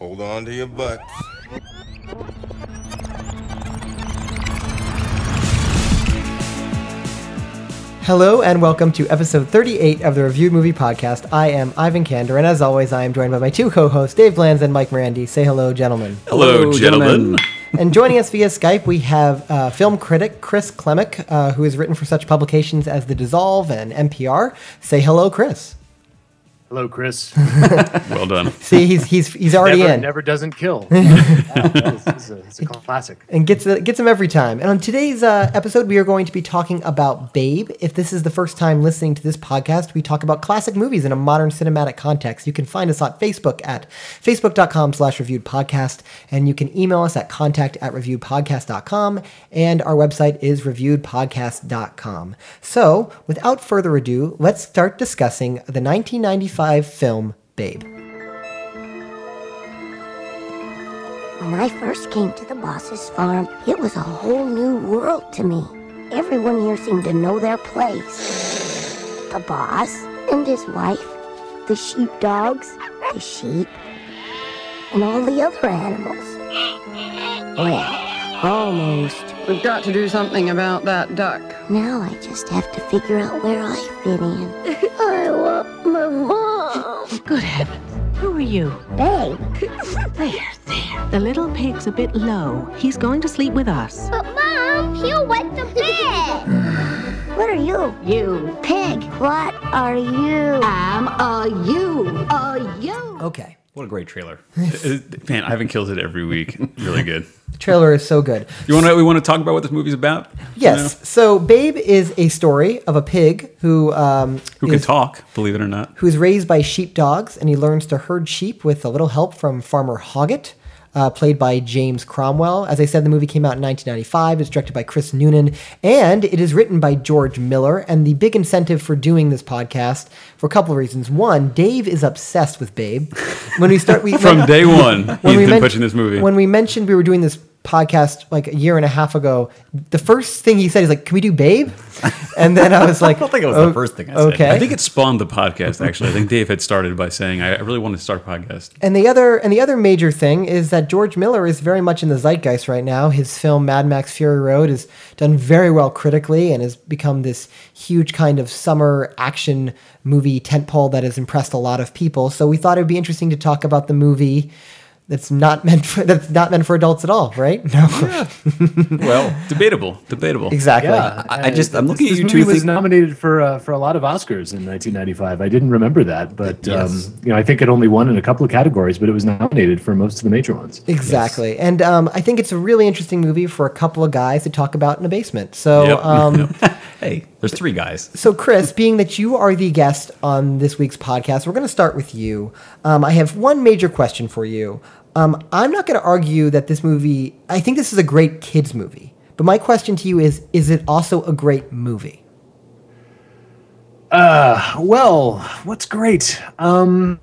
Hold on to your butts. Hello and welcome to episode 38 of the Reviewed Movie Podcast. I am Ivan Kander, and as always, I am joined by my two co-hosts, Dave Blands and Mike Morandi. Say hello, gentlemen. Hello, gentlemen. and joining us via Skype, we have uh, film critic Chris Klimek, uh, who has written for such publications as The Dissolve and NPR. Say hello, Chris. Hello, Chris. Well done. See, he's he's he's already never, in. never doesn't kill. it's, it's a, a classic. and gets gets them every time. And on today's uh, episode, we are going to be talking about Babe. If this is the first time listening to this podcast, we talk about classic movies in a modern cinematic context. You can find us on Facebook at facebook.com slash reviewed podcast, and you can email us at contact at reviewedpodcast.com, and our website is reviewedpodcast.com. So, without further ado, let's start discussing the 1995 film Babe. When I first came to the boss's farm, it was a whole new world to me. Everyone here seemed to know their place. The boss and his wife, the sheepdogs, the sheep, and all the other animals. Well, almost. We've got to do something about that duck. Now I just have to figure out where I fit in. I want my mom. Good heavens. Who are you? Babe, There, there. The little pig's a bit low. He's going to sleep with us. but mom, he'll wet the bed. what are you? You. Pig, what are you? I'm a you. A you. Okay. What a great trailer. Man, Ivan kills it every week. Really good. The trailer is so good. You want to? We want to talk about what this movie's about? Yes. So Babe is a story of a pig who um, Who can talk? Believe it or not. who is raised by sheepdogs, and he learns to herd sheep with a little help from Farmer Hoggett, uh, played by James Cromwell. As I said, the movie came out in 1995. It's directed by Chris Noonan, and it is written by George Miller. And the big incentive for doing this podcast for a couple of reasons. One, Dave is obsessed with Babe. When we start, we From day one, he's when we been men- pushing this movie. When we mentioned we were doing this podcast like a year and a half ago, the first thing he said is like, "Can we do Babe?" And then I was like, I don't think it was "Oh, the first thing I said. Okay. I think it spawned the podcast. Actually, I think Dave had started by saying, "I I really want to start a podcast." And the other and the other major thing is that George Miller is very much in the zeitgeist right now. His film Mad Max Fury Road has done very well critically and has become this huge kind of summer action movie tentpole that has impressed a lot of people. So we thought it would be interesting to talk about the movie that's not meant for that's not meant for adults at all, right? No. Well, debatable, debatable. exactly. Yeah, I- I just- I'm this- looking at this you movie two was nominated for uh, for a lot of Oscars in 1995. I didn't remember that, but Yes. um, you know, I think it only won in a couple of categories, but it was nominated for most of the major ones. Exactly. And um, I think it's a really interesting movie for a couple of guys to talk about in a basement. So Yep. um Hey, there's three guys. So, Chris, being that you are the guest on this week's podcast, we're going to start with you. Um, I have one major question for you. Um, I'm not going to argue that this movie, I think this is a great kids' movie. But my question to you is is it also a great movie? Well, what's great? Um,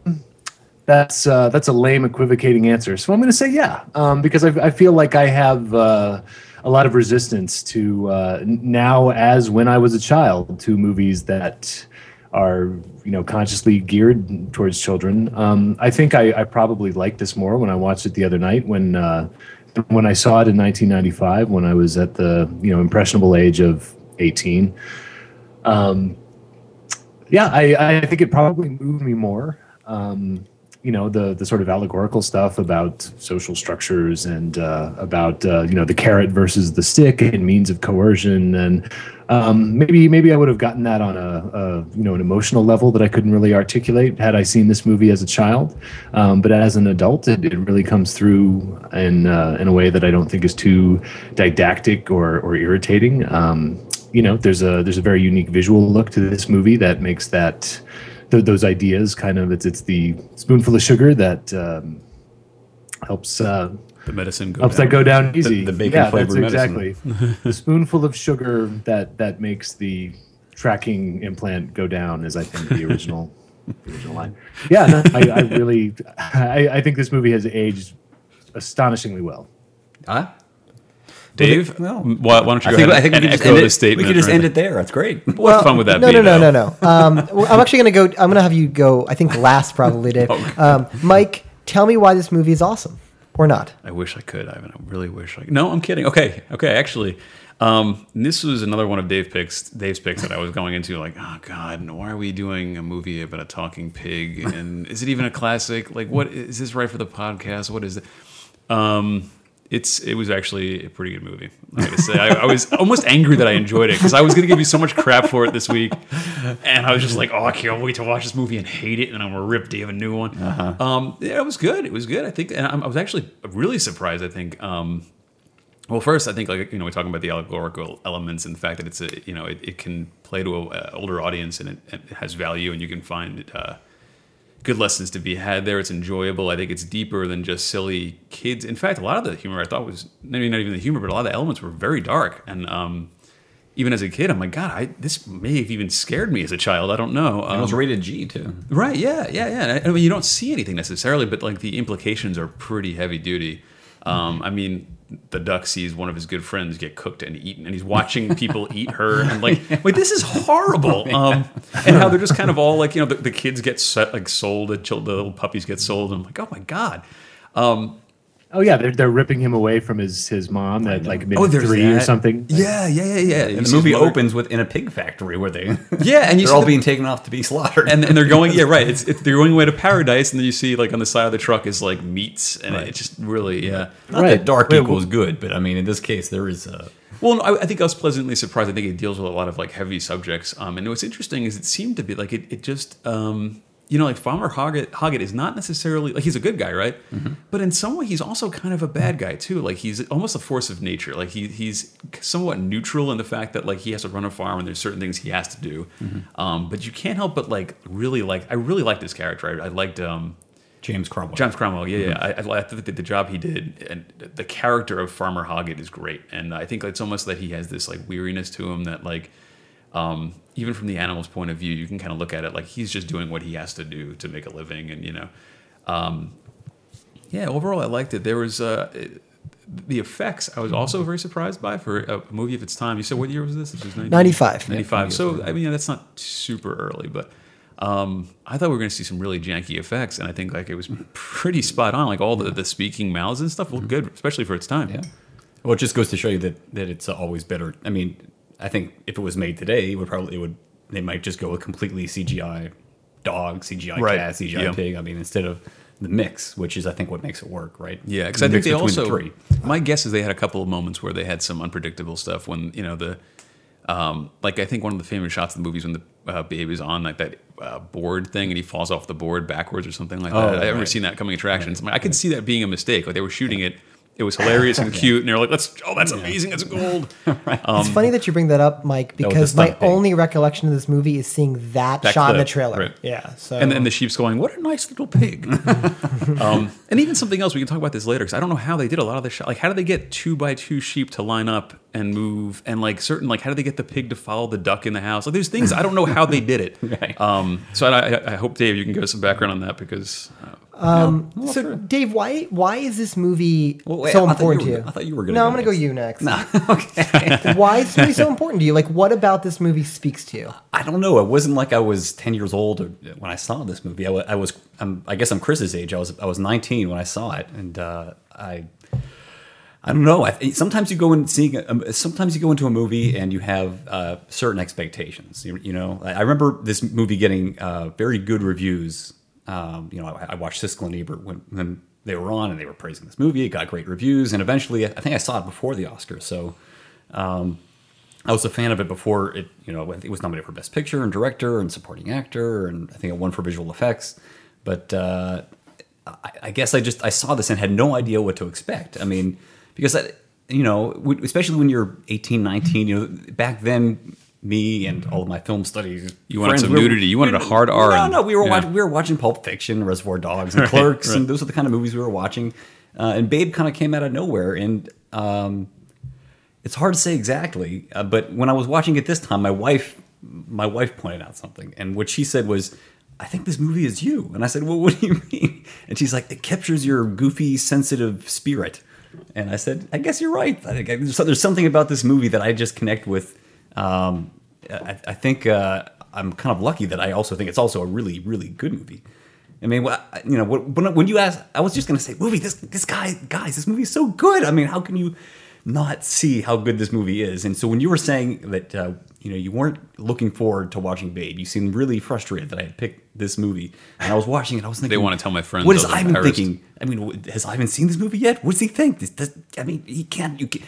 that's uh, that's a lame, equivocating answer. So I'm going to say yeah, um, because I, I feel like I have uh, a lot of resistance to uh, now, as when I was a child, to movies that are you know consciously geared towards children. Um, I think I, I probably liked this more when I watched it the other night when. Uh, when I saw it in 1995, when I was at the you know impressionable age of 18, Um, yeah, I, I think it probably moved me more. Um, you know, the the sort of allegorical stuff about social structures and uh, about uh, you know the carrot versus the stick and means of coercion, and um, maybe maybe I would have gotten that on a, a you know an emotional level that I couldn't really articulate had I seen this movie as a child. Um, but as an adult, it, it really comes through in uh, in a way that I don't think is too didactic or or irritating. Um, you know there's a there's a very unique visual look to this movie that makes that th- those ideas kind of it's it's the spoonful of sugar that um, helps uh, The medicine go helps down. that go down easy. the bacon yeah, flavored that's medicine. exactly the spoonful of sugar that that makes the tracking implant go down is I think the original the original line. Yeah, no, I, I really I, I think this movie has aged astonishingly well. Huh? Dave, Well, why, why don't you I go think, ahead I think and we could just echo end the it. statement? We could just end it there. That's great. What fun would that no, be? No, no, though? no, no, Um, well, I'm actually going to go. I'm going to have you go. I think last, probably, Dave. Okay. Um, Mike, tell me why this movie is awesome or not. I wish I could, Ivan. I really wish I could. No, I'm kidding. Okay, okay. Actually, um, this was another one of Dave picks. Dave's picks that I was going into like, oh god, why are we doing a movie about a talking pig? And is it even a classic? Like, what is this right for the podcast? What is it? Um, it's it was actually a pretty good movie. I say, I, I was almost angry that I enjoyed it because I was gonna give you so much crap for it this week, and I was just like, oh, I can't wait to watch this movie and hate it, and I'm gonna rip Dave a new one. Um, yeah, it was good. It was good. I think, and I, I was actually really surprised. I think. Um, well, first, I think like you know we're talking about the allegorical elements and the fact that it's a you know it, it can play to a, a older audience and it, it has value and you can find uh, good lessons to be had there. It's enjoyable. I think it's deeper than just silly kids. In fact, a lot of the humor I thought was maybe not even the humor, but a lot of the elements were very dark. And um, even as a kid, I'm like, God, I, this may have even scared me as a child. I don't know. It was Um, rated G too. Right. Yeah. Yeah. Yeah. I mean, you don't see anything necessarily, but like the implications are pretty heavy duty. Um, I mean, the duck sees one of his good friends get cooked and eaten, and he's watching people eat her, and like, wait, this is horrible. Um, and how they're just kind of all like, you know, the, the kids get set, like sold, the, the little puppies get sold. And I'm like, oh my god. Um, Oh yeah, they're they're ripping him away from his his mom at like maybe Oh, there's three or something. yeah, yeah, yeah, yeah. And the movie opens with in a pig factory where they Yeah, and you they're all the- being taken off to be slaughtered. and, and they're going yeah right it's, it's they're going away to paradise and then you see like on the side of the truck is like meats and Right. it just really yeah not Right. that dark Wait, equals good, but I mean in this case there is a Well, no, I, I think I was pleasantly surprised. I think it deals with a lot of like heavy subjects. Um, and what's interesting is it seemed to be like it, it just, um, you know, like Farmer Hoggett, Hoggett is not necessarily like he's a good guy, right? But in some way, he's also kind of a bad guy too. Like he's almost a force of nature. Like he he's somewhat neutral in the fact that like he has to run a farm and there's certain things he has to do. Um, but you can't help but like really like I really like this character. I, I liked um, James Cromwell. James Cromwell, yeah, yeah. I, I, I think the job he did and the character of Farmer Hoggett is great, and I think it's almost that he has this like weariness to him that like um, even from the animal's point of view, you can kind of look at it like he's just doing what he has to do to make a living, and you know, um, yeah. Overall, I liked it. There was uh, the effects. I was also very surprised by for a movie of its time. You said what year was this? This was 19 95. 95. So I mean, that's not super early, but um, I thought we were going to see some really janky effects, and I think like it was pretty spot on. Like all the, the speaking mouths and stuff looked good, especially for its time. Yeah. Well, it just goes to show you that that it's always better. I mean, I think if it was made today, it would probably it would they might just go with completely CGI dog, CGI Right. cat, CGI Yeah. pig. I mean, instead of the mix, which is I think what makes it work, right? Yeah, because I think they the also. three. My guess is they had a couple of moments where they had some unpredictable stuff when you know the, um, like I think one of the famous shots in the movies when the uh, babe is on like that uh, board thing and he falls off the board backwards or something like Oh, that. I've never seen that coming attractions. I'm I could see that being a mistake. Like they were shooting it. It was hilarious and cute, and they're like, "Let's! Oh, that's amazing! That's gold." it's funny that you bring that up, Mike, because my stunt pig. only recollection of this movie is seeing that, That shot in the trailer. right. Yeah. So and then the sheep's going, "What a nice little pig." um, and even something else we can talk about this later because I don't know how they did a lot of the shot. Like, how did they get two by two sheep to line up and move? And like certain, like, how did they get the pig to follow the duck in the house? Like, there's things I don't know how they did it. Right. Um, so I, I, I hope Dave, you can give us some background on that because uh, So, Dave, why why is this movie Well, wait, so important you to you? I thought you were gonna No, go I'm going to go you next. No, okay. why is this movie so important to you? Like, what about this movie speaks to you? I don't know. It wasn't like I was ten years old or, when I saw this movie. I I was. I'm, I guess I'm Chris's age. I was. I was 19 when I saw it, and uh, I. I don't know. I, sometimes you go in seeing. A, sometimes you go into a movie and you have uh, certain expectations. You, you know, I, I remember this movie getting uh, very good reviews. Um, you know, I, I watched Siskel and Ebert when, when they were on, and they were praising this movie. It got great reviews, and eventually, I think I saw it before the Oscars. So, um, I was a fan of it before it, you know, it was nominated for Best Picture and Director and Supporting Actor, and I think it won for visual effects. But uh, I, I guess I just I saw this and had no idea what to expect. I mean, because I, you know, especially when you're 18, 19, you know, back then. Me and all of my film studies. You wanted friends, some we were- nudity. You wanted a hard R No, no, we were yeah. watching. We were watching Pulp Fiction, Reservoir Dogs, and Clerks, right. and those are the kind of movies we were watching. Uh, and Babe kind of came out of nowhere, and um, it's hard to say exactly, uh, but when I was watching it this time, my wife, my wife pointed out something, and what she said was, "I think this movie is you." And I said, "Well, what do you mean?" And she's like, "It captures your goofy, sensitive spirit." And I said, "I guess you're right. I think I, there's something about this movie that I just connect with." Um, I, I think uh, I'm kind of lucky that I also think it's also a really, really good movie. I mean, you know, when, when you ask, I was just gonna say, movie. This this guy, guys, this movie is so good. I mean, how can you not see how good this movie is? And so when you were saying that, uh, you know, you weren't looking forward to watching Babe, you seemed really frustrated that I had picked this movie, and I was watching it. I was thinking, they wanna tell my friends what is Ivan embarrassed. thinking? I mean, has Ivan seen this movie yet? What does he think? This, this, I mean, he can't. You can't.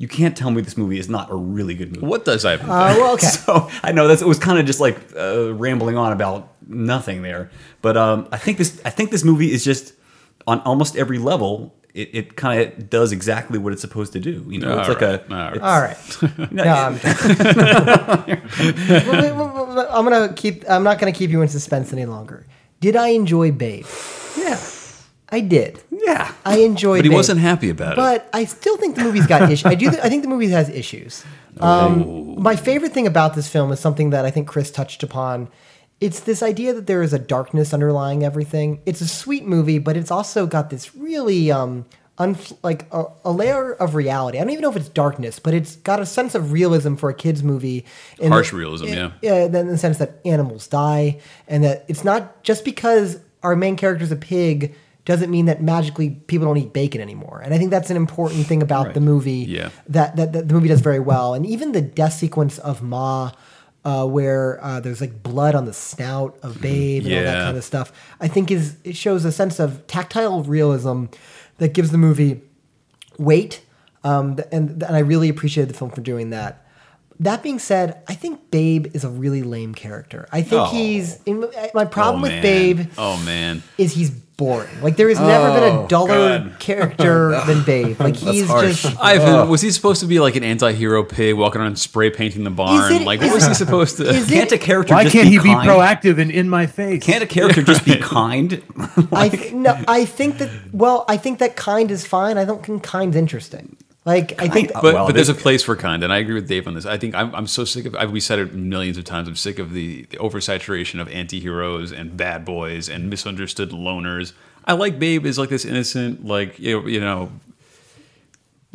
You can't tell me this movie is not a really good movie. What does Ivan? Uh, well, okay. So I know that's it was kind of just like uh, rambling on about nothing there, but um, I think this I think this movie is just on almost every level. It, it kind of does exactly what it's supposed to do. You know, it's All like a all right. it's- All right. you know, No, I'm, I'm gonna keep. I'm not gonna keep you in suspense any longer. Did I enjoy Babe? yeah, I did. yeah. I enjoyed. It. But he Babe. wasn't happy about it. But I still think the movie's got issues. I do. Th- I think the movie has issues. Um, my favorite thing about this film is something that I think Chris touched upon. It's this idea that there is a darkness underlying everything. It's a sweet movie, but it's also got this really um, unf- like a, a layer of reality. I don't even know if it's darkness, but it's got a sense of realism for a kids movie. in Harsh the- realism, in- yeah. Yeah, in the sense that animals die, and that it's not just because our main character is a pig doesn't mean that magically people don't eat bacon anymore. And I think that's an important thing about the movie. Yeah. That, that that the movie does very well, and even the death sequence of Ma. Uh, where uh, there's like blood on the snout of Babe and all that kind of stuff, I think is it shows a sense of tactile realism that gives the movie weight, um, and, and I really appreciated the film for doing that. That being said, I think Babe is a really lame character. I think Oh. he's in, my problem oh, with. Babe Oh man. is he's boring. Like there has never been a Oh, duller God. character than Babe. Like he's harsh. just Ivan, was he supposed to be like an anti-hero pig walking around spray painting the barn? it- like, what was he supposed to? is Can't a character Why just can't be he be proactive and in my face? Can't a character just be kind? I th- no, I think that well, I think that kind is fine. I don't think kind's interesting. Like I think Kind- But, Well, but there's a place for kind, and I agree with Dave on this. I think I'm, I'm so sick of. I, we said it millions of times. I'm sick of the, the oversaturation of anti-heroes and bad boys and misunderstood loners. I like Babe is like this innocent, like you know, you know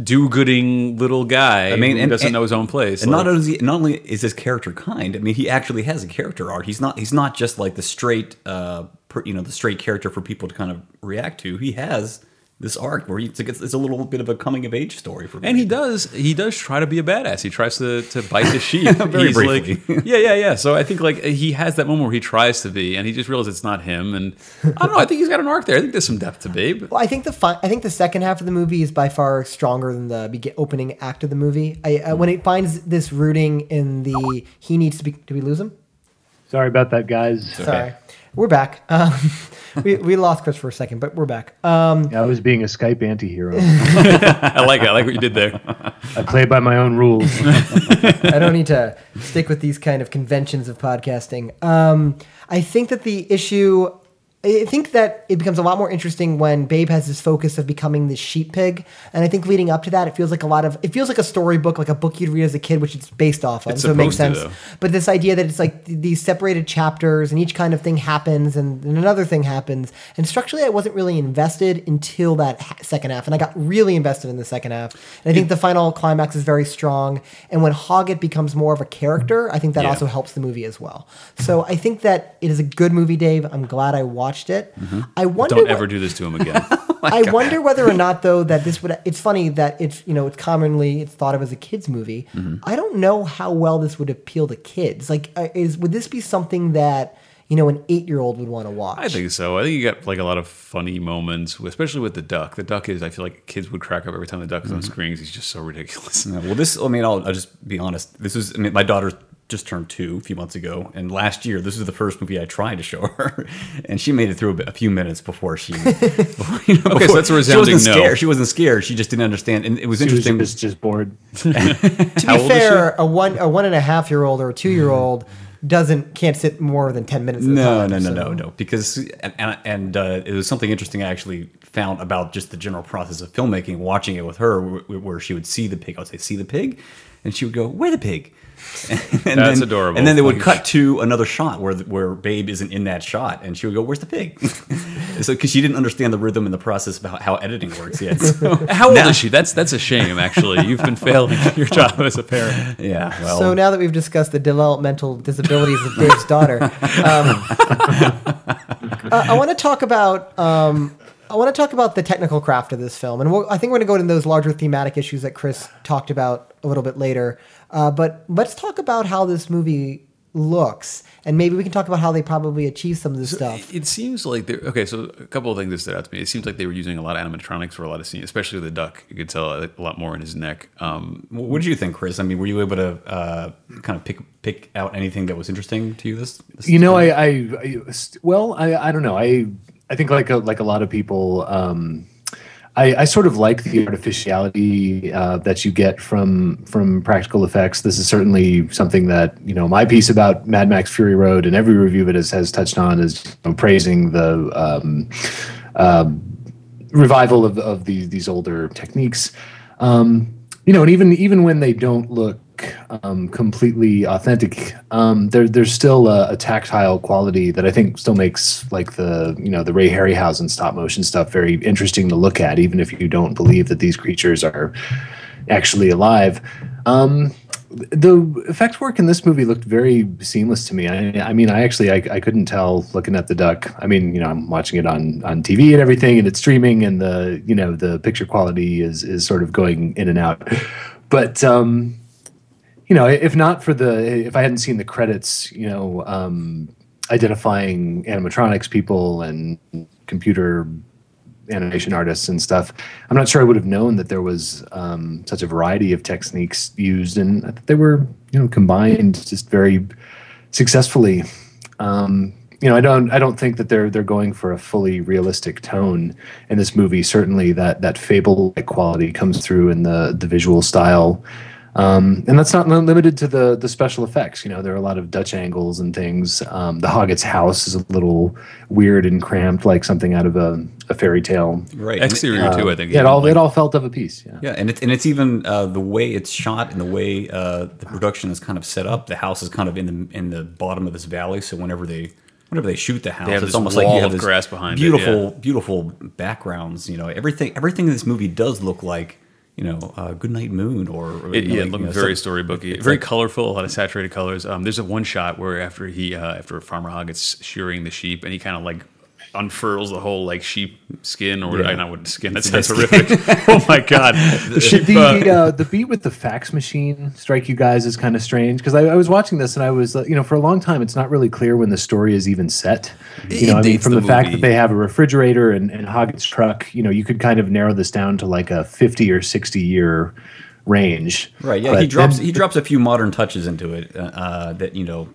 do-gooding little guy. I mean, who and- doesn't and- know his own place. And not only is he, not only is his character kind, I mean, he actually has a character arc. He's not he's not just like the straight, uh, per, you know, the straight character for people to kind of react to. He has this arc where he, it's, it's a little bit of a coming of age story for. And he does. He does try to be a badass. He tries to, to bite the sheep. Very He's briefly. like, yeah, yeah, yeah. So I think like he has that moment where he tries to be, and he just realizes it's not him. And I don't know. I think he's got an arc there. I think there's some depth to Babe. Well, I think the fi- I think the second half of the movie is by far stronger than the begi- opening act of the movie. I, uh, when it finds this rooting in the he needs to be. Did we lose him? Sorry about that, guys. Sorry, we're back. Um, we we lost Chris for a second, but we're back. Um, I was being a Skype anti-hero. I like it. I like what you did there. I play by my own rules. I don't need to stick with these kind of conventions of podcasting. Um, I think that the issue, I think that it becomes a lot more interesting when Babe has this focus of becoming this sheep pig, and I think leading up to that, it feels like a lot of it feels like a storybook, like a book you'd read as a kid, which it's based off of. It's so it makes sense. to. But this idea that it's like th- these separated chapters, and each kind of thing happens, and, and another thing happens, and structurally, I wasn't really invested until that ha- second half, and I got really invested in the second half. And I think the final climax is very strong, and when Hoggett becomes more of a character, I think that Yeah. also helps the movie as well. So I think that it is a good movie, Dave. I'm glad I watched it. I wonder. Don't ever do this to him again. I wonder whether or not though that this would. It's funny that it's you know it's commonly it's thought of as a kids movie. Mm-hmm. I don't know how well this would appeal to kids. Like, uh, is would this be something that you know an eight year old would want to watch? I think so. I think you got like a lot of funny moments, especially with the duck. The duck is. I feel like kids would crack up every time the duck is on screen. 'cause He's just so ridiculous. Yeah, well, this, I mean, I'll, I'll just be honest. This is, I mean, my daughter just turned two a few months ago, and last year, this is the first movie I tried to show her, and she made it through a, bit, a few minutes before she. before, you know, Okay, so that's a She wasn't no. scared. She wasn't scared. She just didn't understand, and it was She was interesting. just, just bored. to How be fair, a one a one and a half year old or a two year old doesn't can't sit more than ten minutes. No, time, no, no, so- no, no. Because and and, and uh, it was something interesting I actually found about just the general process of filmmaking. Watching it with her, where, where she would see the pig, I would say, "See the pig," and she would go, "Where the pig?" and That's then, adorable. And then they would cut to another shot where where Babe isn't in that shot, and she would go, "Where's the pig?" so because she didn't understand the rhythm and the process about how editing works yet. So, How old is she? That's that's a shame. Actually, you've been failing your job as a parent. yeah. Well, So now that we've discussed the developmental disabilities of Dave's daughter, um, uh, I want to talk about um, I want to talk about the technical craft of this film, and we'll, I think we're going to go into those larger thematic issues that Chris talked about a little bit later. Uh, but let's talk about how this movie looks, and maybe we can talk about how they probably achieve some of this stuff. It seems like they're okay. So a couple of things that stood out to me. It seems like they were using a lot of animatronics for a lot of scenes, especially the duck. You could tell a lot more in his neck. Um, what did you think, Chris? I mean, were you able to uh, kind of pick pick out anything that was interesting to you? This, this You know, I, I, I well, I, I don't know. I, I think like a, like a lot of people, um, I, I sort of like the artificiality uh, that you get from from practical effects. This is certainly something that you know my piece about Mad Max Fury Road and every review of it has, has touched on is you know, praising the um, uh, revival of, of these these older techniques. Um, you know, and even even when they don't look um, completely authentic, um, there there's still a, a tactile quality that I think still makes like the you know the Ray Harryhausen stop motion stuff very interesting to look at, even if you don't believe that these creatures are actually alive. Um, the effect work in this movie looked very seamless to me. I, I mean, I actually I, I couldn't tell looking at the duck. I mean, you know, I'm watching it on on TV and everything, and it's streaming, and the you know the picture quality is is sort of going in and out. But um, you know, if not for the if I hadn't seen the credits, you know, um, identifying animatronics people and computer animation artists and stuff, I'm not sure I would have known that there was um, such a variety of techniques used, and they were, you know, combined just very successfully. Um, you know, I don't, I don't think that they're they're going for a fully realistic tone in this movie. Certainly, that that fable-like quality comes through in the the visual style. Um, and that's not limited to the the special effects. You know, there are a lot of Dutch angles and things. Um, the Hoggett's house is a little weird and cramped, like something out of a, a fairy tale. right exterior too, I think. Yeah, it all like- it all felt of a piece. Yeah. Yeah, and it's and it's even uh, the way it's shot and the way uh, the production is kind of set up. The house is kind of in the in the bottom of this valley, so whenever they whenever they shoot the house, it's almost like you have this grass behind it, beautiful, yeah. beautiful backgrounds. You know, everything everything in this movie does look like you know, uh, Goodnight Moon or, or It, know, yeah, like, looked you know, very storybooky, very like- colorful, a lot of saturated colors. Um, there's a one shot where after he, uh, after Farmer Hoggett's shearing the sheep, and he kind of like unfurls the whole like sheep skin or Yeah. I not what skin. That sounds horrific. oh my god, the sheep. the uh, uh, the beat with the fax machine strike you guys is kind of strange because I, I was watching this and I was uh, you know for a long time it's not really clear when the story is even set. You know, I mean from the the, fact that they have a refrigerator and, and Hoggett's truck, you know, you could kind of narrow this down to like a fifty or sixty year range. Right. Yeah. But he drops then- he drops a few modern touches into it uh, uh, that you know,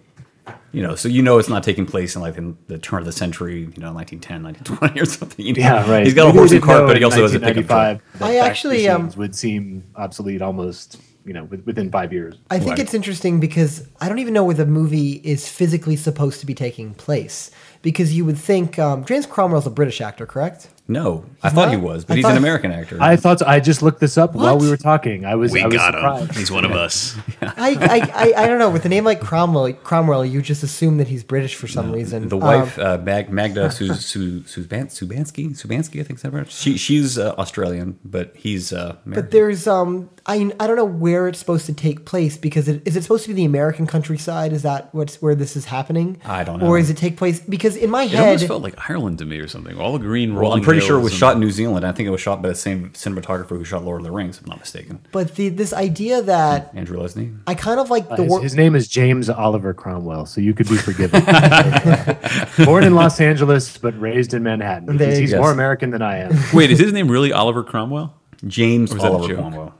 you know, so you know it's not taking place in like in the turn of the century, you know, 1910, 1920 or something. You know? Yeah, right. He's got a horse and cart, but he also has a pickup truck. 1995 I actually, um, would seem obsolete almost, you know, within five years. I think it's interesting because I don't even know where the movie is physically supposed to be taking place. Because you would think um, James Cromwell's a British actor, correct? No, I thought he not? was, I but he's thought- an American actor. I thought I just looked this up while we were talking. I was we I was got surprised. him. He's one of us. I, I, I, I don't know. With a name like Cromwell, Cromwell, you just assume that he's British for some reason. the Um, wife, uh, Mag- Magda Su- Su- Suban- Szubanski, Szubanski, I think is that right? She she's uh, Australian, but he's uh, American. But there's um I I don't know where it's supposed to take place because it, is it supposed to be the American countryside? Is that what's where this is happening? I don't know. Or is it take place because in my head It almost head felt like Ireland to me or something. All the green rolling. well, I'm pretty sure it was shot in New Zealand. I think it was shot by the same cinematographer who shot Lord of the Rings, if I'm not mistaken. but the this idea that Andrew Lesnie. I kind of like the Uh, His, wor- his name is James Oliver Cromwell, so you could be forgiven. Born in Los Angeles, but raised in Manhattan. There He's, you he's go. more American than I am. Wait, is his name really Oliver Cromwell? James Or was that a Oliver joke? Cromwell.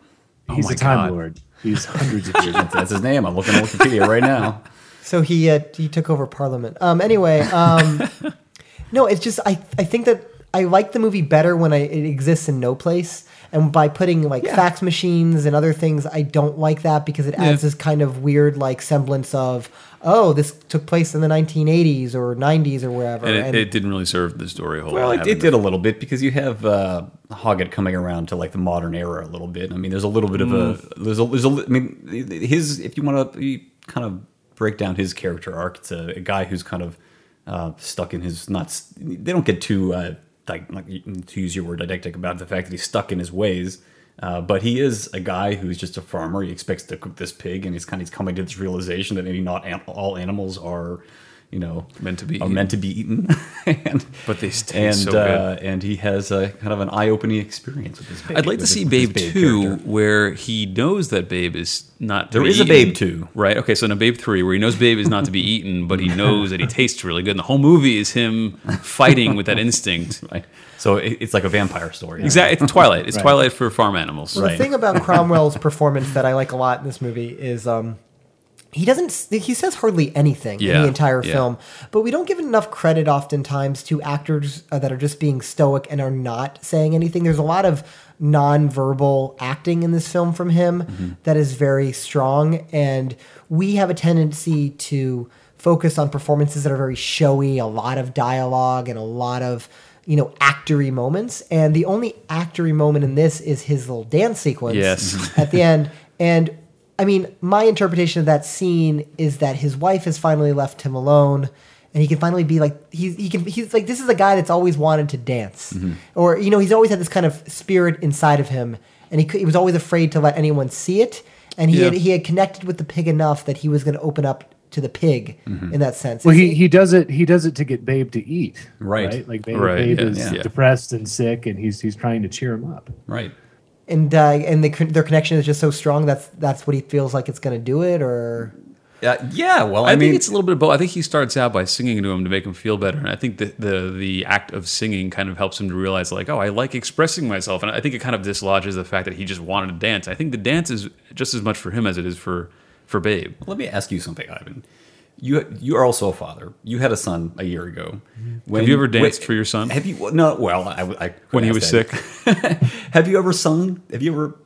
He's my a time God. lord. He's hundreds of years. old. That's his name. I'm looking at Wikipedia right now. so he uh, he took over Parliament. Um anyway, um no, it's just I I think that I like the movie better when I, it exists in no place. And by putting like fax machines and other things, I don't like that because it adds Yeah. this kind of weird like semblance of, oh, this took place in the 1980s or 90s or wherever. and it, And- it didn't really serve the story a whole Well, lot. it, it did a little bit because you have uh, Hoggett coming around to like the modern era a little bit. I mean, there's a little bit of a there's a there's a I mean his if you want to kind of break down his character arc, it's a, a guy who's kind of uh, stuck in his not. They don't get too uh, like, like to use your word didactic about the fact that he's stuck in his ways. Uh, but he is a guy who's just a farmer. He expects to cook this pig, and he's kind of he's coming to this realization that maybe not all animals are, you know, Meant to be are eaten. meant to be eaten. and, But they taste and so uh, good. and he has a kind of an eye-opening experience with this. Babe, I'd like to with see this- Babe this 2, character. where he knows that Babe is not. to There be is a. Babe 2. right? Okay, so in a Babe three, where he knows Babe is not to be eaten, but he knows that he tastes really good, and the whole movie is him fighting with that instinct. Right. So it, it's like a vampire story. Exactly, it's Twilight. It's Right. Twilight for farm animals. Well, The thing about Cromwell's performance that I like a lot in this movie is um, he doesn't he says hardly anything in the entire yeah. film, but we don't give enough credit oftentimes to actors uh, that are just being stoic and are not saying anything. There's a lot of non-verbal acting in this film from him Mm-hmm. that is very strong and we have a tendency to focus on performances that are very showy, a lot of dialogue and a lot of you know actory moments and the only actory moment in this is his little dance sequence Yes. at the end and i mean my interpretation of that scene is that his wife has finally left him alone and he can finally be like he's he can he's like this is a guy that's always wanted to dance mm-hmm. or you know he's always had this kind of spirit inside of him and he, he was always afraid to let anyone see it and he Yeah. had he had connected with the pig enough that he was going to open up to the pig mm-hmm. in that sense Well, he, he does it. He does it to get Babe to eat. Right. Like Babe, Right, Babe yeah, is yeah. depressed and sick, and he's he's trying to cheer him up. Right. And uh, and the, their connection is just so strong that's that's what he feels like it's going to do it or Uh, yeah. Well, I, I, mean, think it's a little bit of both. I think he starts out by singing to him to make him feel better, and I think the, the the act of singing kind of helps him to realize, like, oh, I like expressing myself, and I think it kind of dislodges the fact that he just wanted to dance. I think the dance is just as much for him as it is for for Babe. Let me ask you something, Ivan. You you are also a father. You had a son a year ago. When, Have you ever danced for your son? Have you? No. Well, I, I When he was that. sick, have you ever sung? Have you ever?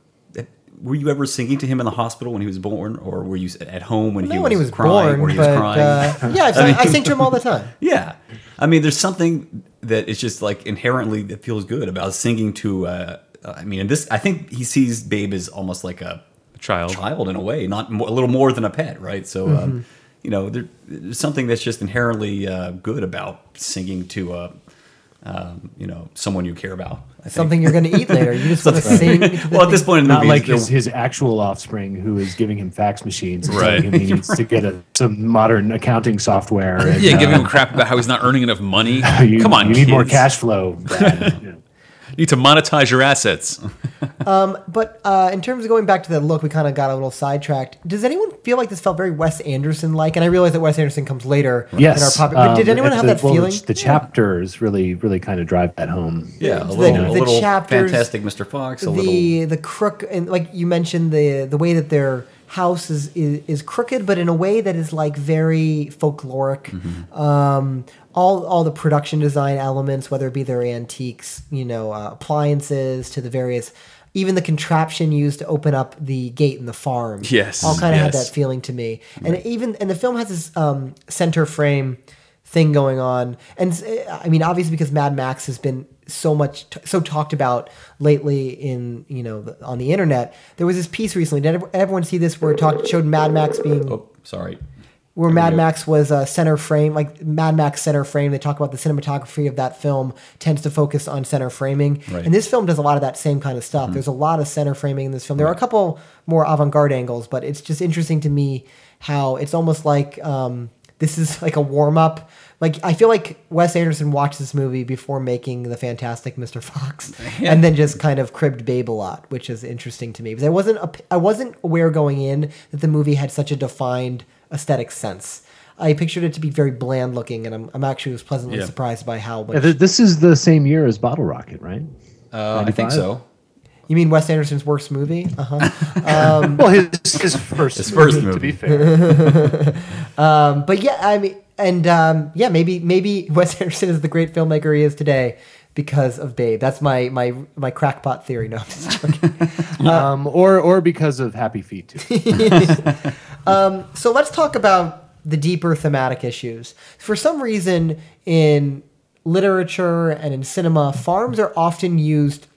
Were you ever singing to him in the hospital when he was born, or were you at home when he was when he was crying? born or he but was crying? Uh, yeah I've, I, sing to him all the time Yeah, I mean, there's something that is just like inherently that feels good about singing to. Uh, I mean, and this, I think he sees Babe as almost like a child. child in a way, not mo- a little more than a pet, right? So, Mm-hmm. um, you know, there's something that's just inherently uh, good about singing to, uh, um, you know, someone you care about. Something you're going to eat later. You just want to sing. to the well, at this point in the Not movie, like his, his actual offspring, who is giving him fax machines, and Right. he needs to get a, some modern accounting software. And, Yeah, uh, giving him crap about how he's not earning enough money. you, Come on, you need more cash flow. Dad. Yeah. You need to monetize your assets. But uh, in terms of going back to the look, we kind of got a little sidetracked. Does anyone feel like this felt very Wes Anderson like? And I realize that Wes Anderson comes later Yes. in our pop. But did um, anyone at have the- that well, feeling? The chapters really, really kind of drive that home. yeah, a the- little, the a little chapters, fantastic Mr. Fox, a little. the the crook and like you mentioned the the way that their house is, is is crooked, but in a way that is like very folkloric. Mm-hmm. Um, all all the production design elements, whether it be their antiques, you know, uh, appliances to the various. Even the contraption used to open up the gate in the farm, Yes, all kind of had that feeling to me. And even and the film has this um, center frame thing going on, and I mean, obviously because Mad Max has been so much so talked about lately in you know the, on the internet. There was this piece recently. Did everyone see this where it talked showed Mad Max being oh, sorry. where Mad Max was a center frame, like Mad Max center frame. They talk about the cinematography of that film tends to focus on center framing, Right. and this film does a lot of that same kind of stuff. There's a lot of center framing in this film. There are a couple more avant-garde angles, but it's just interesting to me how it's almost like um, this is like a warm-up. Like I feel like Wes Anderson watched this movie before making the Fantastic Mr. Fox, and then just kind of cribbed Babe a lot, which is interesting to me because I wasn't a, I wasn't aware going in that the movie had such a defined aesthetic sense. I pictured it to be very bland looking, and I'm, I'm actually was pleasantly Yeah. surprised by how much. Yeah, this is the same year as Bottle Rocket, right? Uh, I think so. you mean Wes Anderson's worst movie? Uh huh. Well, his, his first His first to movie. be fair. but yeah, I mean, and um, yeah, maybe maybe Wes Anderson is the great filmmaker he is today because of Babe. That's my my my crackpot theory. No, I'm just joking. um, or or because of Happy Feet too. so let's talk about the deeper thematic issues. For some reason, in literature and in cinema, farms are often used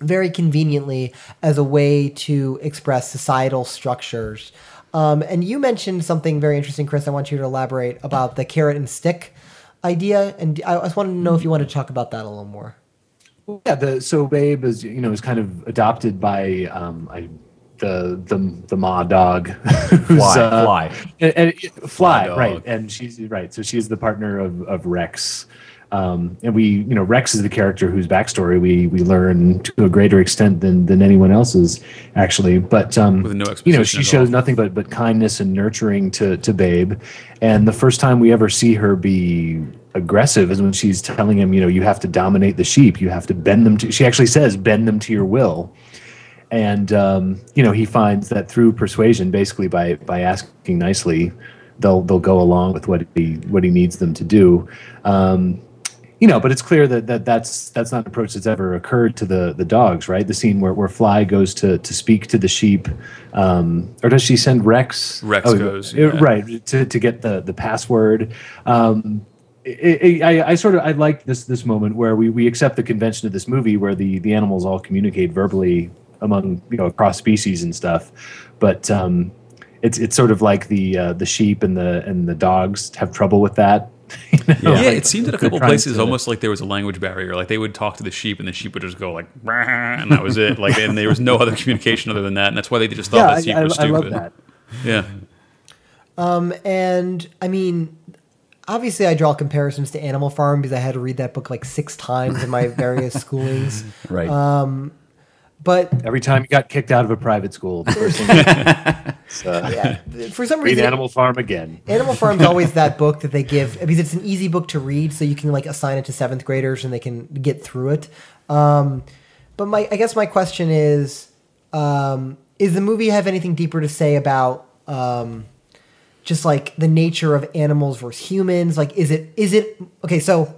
very conveniently as a way to express societal structures. Um, and you mentioned something very interesting, Chris. I want you to elaborate about the carrot and stick idea. And I just wanted to know if you wanted to talk about that a little more. Yeah, the so Babe is you know is kind of adopted by um, I, the the the ma dog, who's, Fly, uh, Fly. and, and fly, dog. right? And she's right. So she's the partner of of Rex, um, and we you know Rex is the character whose backstory we we learn to a greater extent than than anyone else's actually. But um, With no you know she shows all. nothing but but kindness and nurturing to to Babe, and the first time we ever see her be aggressive is when she's telling him, you know, you have to dominate the sheep, you have to bend them to. She actually says, bend them to your will. And um, you know, he finds that through persuasion, basically by by asking nicely, they'll they'll go along with what he what he needs them to do. Um, you know, but it's clear that, that that's that's not an approach that's ever occurred to the the dogs, right? The scene where, where Fly goes to to speak to the sheep, um, or does she send Rex? Rex goes, uh, yeah. right to, to get the the password. Um, I, I, I sort of I like this this moment where we, we accept the convention of this movie where the the animals all communicate verbally among you know across species and stuff, but um, it's it's sort of like the uh, the sheep and the and the dogs have trouble with that. you know? Yeah, Like, it seemed at a couple places to- almost like there was a language barrier. Like they would talk to the sheep, and the sheep would just go like, and that was it. Like, and there was no other communication other than that, and that's why they just thought Yeah, that sheep I, were I stupid. love that. Yeah, um, And I mean, obviously, I draw comparisons to Animal Farm because I had to read that book like six times in my various schoolings. Right. Um, But Every time you got kicked out of a private school, the first thing it's, uh, yeah, for some reason, read Animal Farm again. Animal Farm's always that book that they give because it's an easy book to read, so you can like assign it to seventh graders and they can get through it. Um, but my, I guess my question is, um, is the movie have anything deeper to say about um, just like the nature of animals versus humans? Like, is it is it okay? So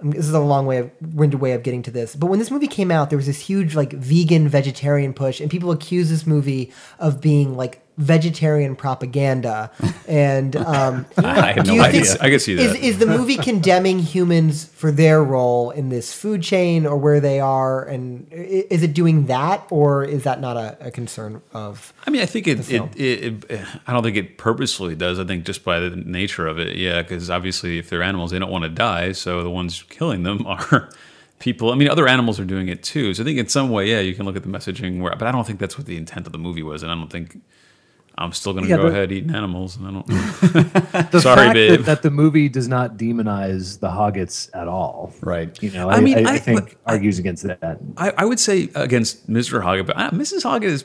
Um, this is a long way of winded way of getting to this. But when this movie came out, there was this huge like vegan vegetarian push, and people accused this movie of being like vegetarian propaganda. And um, I have no you idea. think I could see is, that. is the movie condemning humans for their role in this food chain or where they are, and is it doing that, or is that not a, a concern of? I mean, I think it, it, it, it. I don't think it purposefully does. I think just by the nature of it, yeah. Because obviously, if they're animals, they don't want to die. So the ones killing them are people. I mean, other animals are doing it too. So I think in some way, yeah, you can look at the messaging. Where, but I don't think that's what the intent of the movie was, and I don't think. I'm still going to Yeah, go the- ahead eating animals, and I don't. The Sorry, fact babe. That, that the movie does not demonize the Hoggetts at all. Right. You know, I I, mean, I, I- I think but- argues against that. I, I would say against Mr. Hoggett, but uh, Mrs. Hoggett is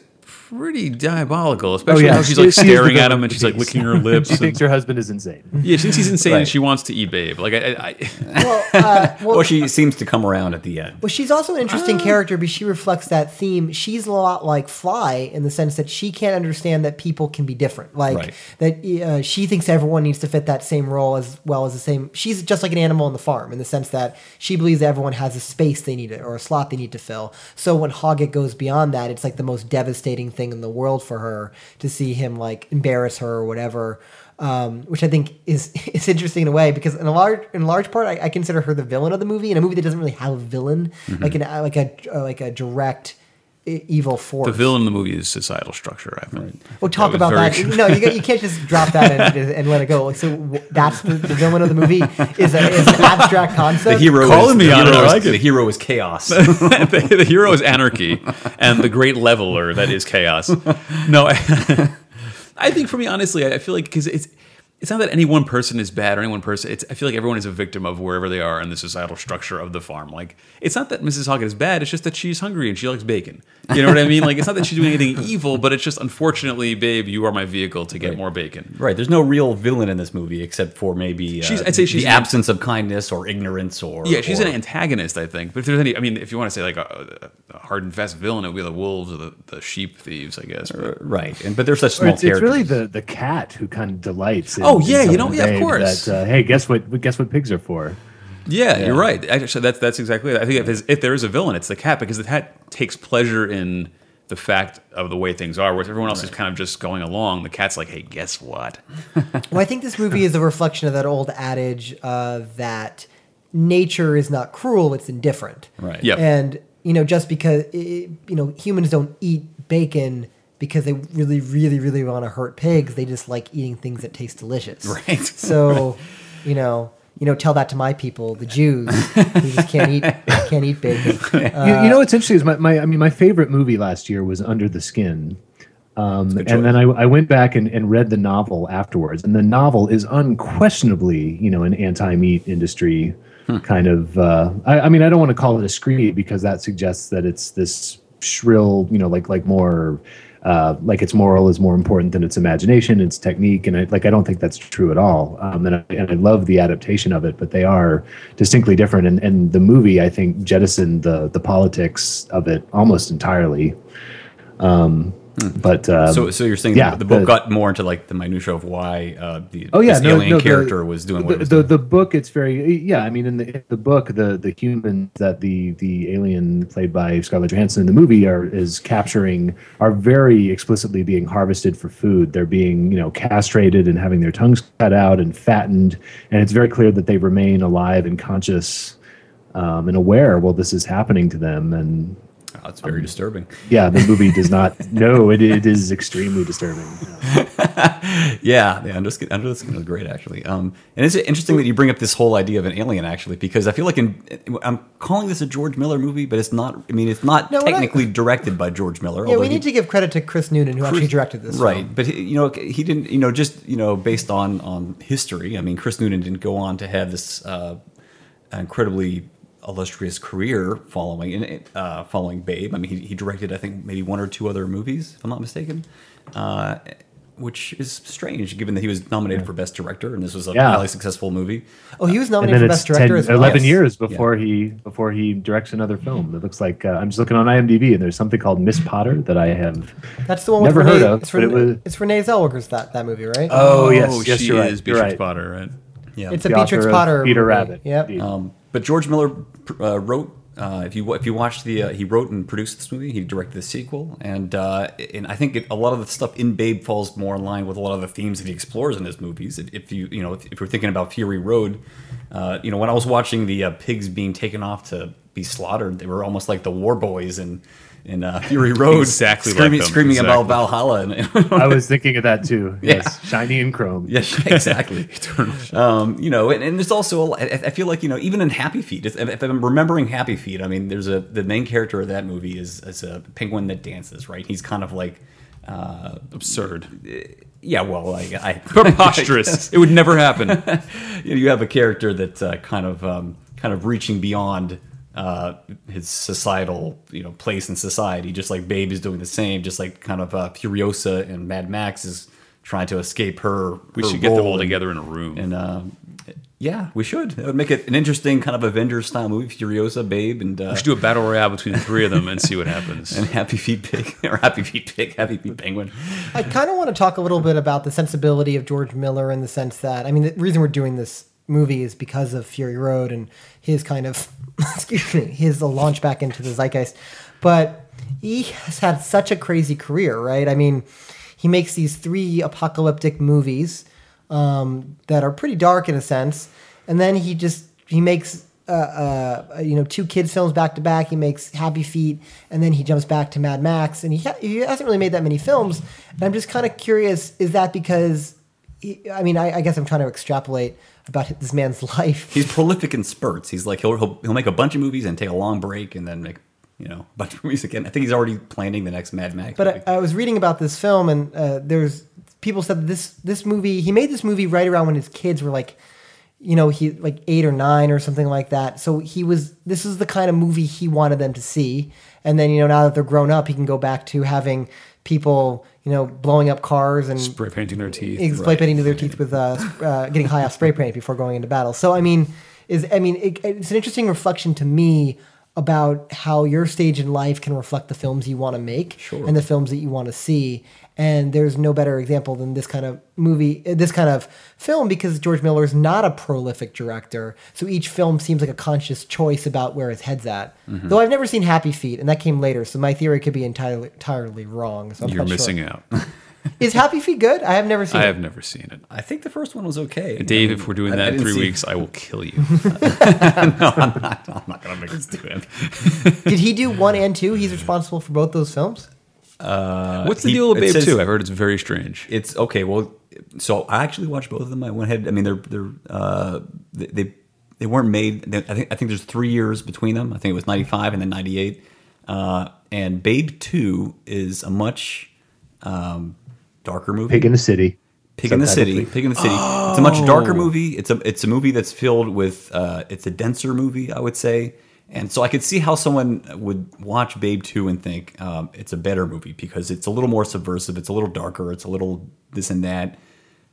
pretty diabolical, especially yeah, how she's like she staring at him and she's like licking her lips. she and- thinks her husband is insane. yeah, she thinks he's insane and she wants to eat Babe. Like, I, I, Well, uh, well, Well, she seems to come around at the end. Well, she's also an interesting character because she reflects that theme. She's a lot like Fly in the sense that she can't understand that people can be different. Like Right. that uh, she thinks everyone needs to fit that same role as well as the same. She's just like an animal on the farm in the sense that she believes that everyone has a space they need to, or a slot they need to fill. So when Hoggett goes beyond that, it's like the most devastating thing in the world for her to see him like embarrass her or whatever um, which I think is is interesting in a way because in a large in large part I, I consider her the villain of the movie in a movie that doesn't really have a villain. Like an like a like a direct evil force. the villain in the movie is societal structure, I think. We'll talk was about that. very- no, you, you can't just drop that and, and let it go. So that's the, the villain of the movie is, a, is an abstract concept. The hero Calling is, me the on it, hero is- like. The hero is chaos. the, the hero is anarchy, and the great leveler that is chaos. No, I, I think for me, honestly, I feel like because it's it's not that any one person is bad or any one person. It's I feel like everyone is a victim of wherever they are in the societal structure of the farm. Like it's not that Mrs. Hoggett is bad. It's just that she's hungry and she likes bacon. You know what I mean? Like it's not that she's doing anything evil, but it's just unfortunately, babe, you are my vehicle to get more bacon. right. There's no real villain in this movie except for maybe uh, She's- I'd say she's the an- absence of kindness or ignorance or Yeah, she's or, an antagonist, I think. But if there's any, I mean, if you want to say like a, a hard and fast villain, it would be the wolves or the, the sheep thieves, I guess. But, right. And but there's such small it's, it's really the, the cat who kind of delights. In, Oh, yeah, you know, yeah, of course. That, uh, hey, guess what? Guess what pigs are for? Yeah, Yeah. you're right. Actually, that's that's exactly it. I think if, there's- if there is a villain, it's the cat because the cat takes pleasure in the fact of the way things are, whereas everyone else is kind of just going along. The cat's like, "Hey, guess what?" Well, I think this movie is a reflection of that old adage uh, that nature is not cruel; it's indifferent. Right. Yeah. And you know, just because i you know humans don't eat bacon because they really, really, really want to hurt pigs, they just like eating things that taste delicious. Right. So, you know, you know, tell that to my people, the Jews, who just can't eat can't eat bacon. you, you know what's interesting is my, my I mean my favorite movie last year was Under the Skin. Um, and then I, I went back and, and read the novel afterwards, and the novel is unquestionably, you know, an anti-meat industry kind of. Uh, I, I mean, I don't want to call it a screed because that suggests that it's this shrill, you know, like like more, uh, like its moral is more important than its imagination, its technique, and I, like I don't think that's true at all. Um, and I, and I love the adaptation of it, but they are distinctly different. And and the movie, I think, jettisoned the the politics of it almost entirely. Um, but um, So, so you're saying yeah, the, the book the- got more into like the minutia of why uh, the Oh yeah, this no, alien no, the- character was doing what the, it was the, doing. the book. It's very yeah. I mean, in the in the book, the the humans that the the alien played by Scarlett Johansson in the movie are is capturing are very explicitly being harvested for food. They're being you know castrated and having their tongues cut out and fattened, and it's very clear that they remain alive and conscious um, and aware while this is happening to them. And Oh, it's very disturbing. yeah, the movie does not. no, it, it is extremely disturbing. Yeah, the under skin, under the skin was great actually. Um, and it's interesting that you bring up this whole idea of an alien actually, because I feel like in I'm calling this a George Miller movie, but it's not. I mean, it's not No, we're not- technically directed by George Miller. Yeah, although we he- need to give credit to Chris Noonan, who actually directed this. right film. but he, you know he didn't you know just you know based on on history i mean chris noonan didn't go on to have this uh incredibly illustrious career following and uh following babe i mean he, he directed i think maybe one or two other movies if i'm not mistaken uh which is strange given that he was nominated for best director and this was a Yeah. highly successful movie Oh, he was and nominated then for it's best director 10, as well. 11 Yes. years before he before he directs another film it looks like uh, i'm just looking on imdb and there's something called miss potter that i have That's the one with Never Renee, heard of, It's, but it Renee, was- it's Renee Zellweger's that that movie, right? oh yes yes she you're right is you're Beatrix right. Potter, right? yeah it's a Beatrix Potter. Peter movie. Rabbit. Yep. Um, but George Miller uh, wrote. Uh, if you if you watch the uh, he wrote and produced this movie, he directed the sequel, and uh, and I think it, a lot of the stuff in Babe falls more in line with a lot of the themes that he explores in his movies. If, if you you know if, if you're thinking about Fury Road, uh, you know when I was watching the pigs being taken off to be slaughtered, they were almost like the war boys in in uh, Fury Road, Exactly like screaming, them, screaming about. Valhalla. And, i was thinking of that too Yeah. yes shiny and chrome Yes, exactly. um, you know, and, and there's also a I, I feel like you know even in Happy Feet, if, if I'm remembering Happy Feet, I mean, there's a the main character of that movie is is a penguin that dances, right? He's kind of like. Uh, Absurd, yeah, well, I, I preposterous. it would never happen. you, know, you have a character that uh, kind of um, kind of reaching beyond uh, his societal you know place in society, just like Babe is doing the same, just like kind of uh, Furiosa and Mad Max is trying to escape her. We her should get them role all and- together in a room. and um, yeah, we should. it would make it an interesting kind of Avengers style movie. Furiosa, Babe, and uh, we should do a battle royale between the three of them and see what happens. and Happy Feet Pig or Happy Feet Pig, Happy Feet Penguin. I kind of want to talk a little bit about the sensibility of George Miller in the sense that I mean the reason we're doing this movie is because of Fury Road and his kind of excuse me his launch back into the zeitgeist, but he has had such a crazy career, right? I mean, he makes these three apocalyptic movies um, that are pretty dark in a sense, and then he just he makes uh, uh, you know two kids films back to back. He makes Happy Feet, and then he jumps back to Mad Max, and he ha- he hasn't really made that many films. And I'm just kind of curious: is that because? He, I mean, I, I guess I'm trying to extrapolate about this man's life. He's prolific in spurts. He's like he'll, he'll he'll make a bunch of movies and take a long break and then make you know a bunch of movies again. I think he's already planning the next Mad Max. But. I, I was reading about this film, and uh, there's people said that this this movie he made this movie right around when his kids were like, you know, he like eight or nine or something like that. So he was this is the kind of movie he wanted them to see. And then you know now that they're grown up, he can go back to having people you know blowing up cars and Spray painting their teeth. spray painting their teeth with uh, uh, getting high off spray paint before going into battle. So I mean, is I mean, it, it's an interesting reflection to me about how your stage in life can reflect the films you want to make Sure. and the films that you want to see. And there's no better example than this kind of movie, uh, this kind of film, because George Miller is not a prolific director. So each film seems like a conscious choice about where his head's at. Mm-hmm. Though I've never seen Happy Feet, and that came later, so my theory could be entirely entirely wrong. So I'm You're not sure. missing out. Is Happy Feet good? I have never seen I it. have never seen it. I think the first one was okay. Dave, if we're doing I- I that in didn't three see- weeks, I will kill you. No, I'm not gonna make us do it. Did he do one and two? He's responsible for both those films. What's the he- deal with it Babe says- 2? I've heard it's very strange. It's okay. Well, so I actually watched both of them. I went ahead. I mean, they're they're uh, they, they they weren't made. they- I think I think there's three years between them. I think it was '95 and then '98. Uh, and Babe Two is a much um, darker movie. Pig in the City. Pig in the City. Subtitle. Pig in the City. It's a much darker movie. It's a it's a movie that's filled with uh, it's a denser movie, I would say. And so I could see how someone would watch Babe 2 and think um, it's a better movie because it's a little more subversive, it's a little darker, it's a little this and that.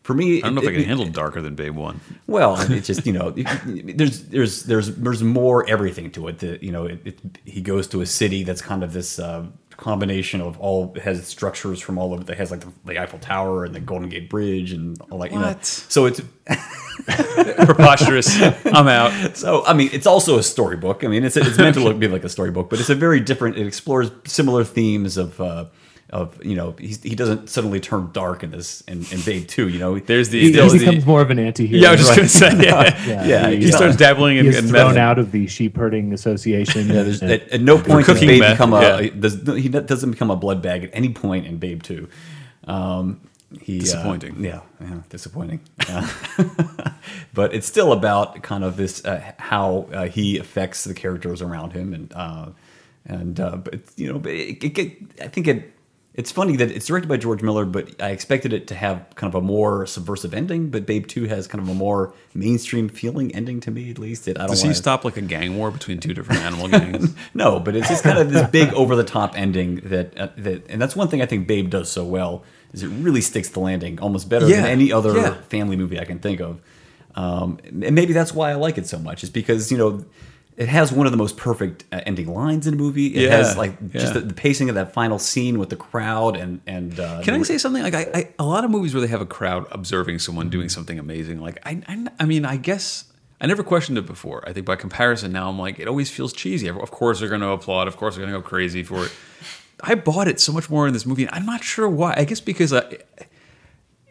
For me, I don't know it- if I can it- handle darker than Babe 1. well, it's just you know, there's there's there's there's more everything to it. That you know, it, it, he goes to a city that's kind of this uh, combination of all has structures from all over. That has like the, the Eiffel Tower and the Golden Gate Bridge and all that. You know, so it's Preposterous. I'm out. so I mean, it's also a storybook. I mean, it's it's meant to look be like a storybook, but it's a very different. It explores similar themes of. Uh, of you know he's, he doesn't suddenly turn dark in this in, in Babe Two you know There's the- He, Still he the- becomes more of an anti-hero. Yeah, I was just Right. going to say. Yeah. Yeah, Yeah, he, He starts dabbling in, he in thrown meth. out of the sheep herding association. Yeah, there's, and- at, at no point does Babe meth, become a yeah. does, he doesn't become a blood bag at any point in Babe Two. Um, he, uh, Disappointing. yeah, yeah, disappointing. Uh, but it's still about kind of this uh, how uh, he affects the characters around him, and uh, and uh, but you know, but it, it, I think it. It's funny that it's directed by George Miller, but I expected it to have kind of a more subversive ending. But Babe Two has kind of a more mainstream feeling ending to me, at least. It, I don't Does he wanna- stop like a gang war between two different animal gangs? no, but it's just kind of this big over the top ending that uh, that, and that's one thing I think Babe does so well is it really sticks the landing almost better Yeah, than any other yeah. family movie I can think of. Um, and maybe that's why I like it so much is because you know it has one of the most perfect uh, ending lines in a movie. It Yeah, has like just the, the pacing of that final scene with the crowd and and uh, Can I say something? Like, I, I, a lot of movies where they have a crowd observing someone doing something amazing. Like, I, I, I mean, I guess I never questioned it before. I think by comparison, now I'm like, it always feels cheesy. Of course, they're going to applaud. Of course, they're going to go crazy for it. I bought it so much more in this movie. I'm not sure why. I guess because I,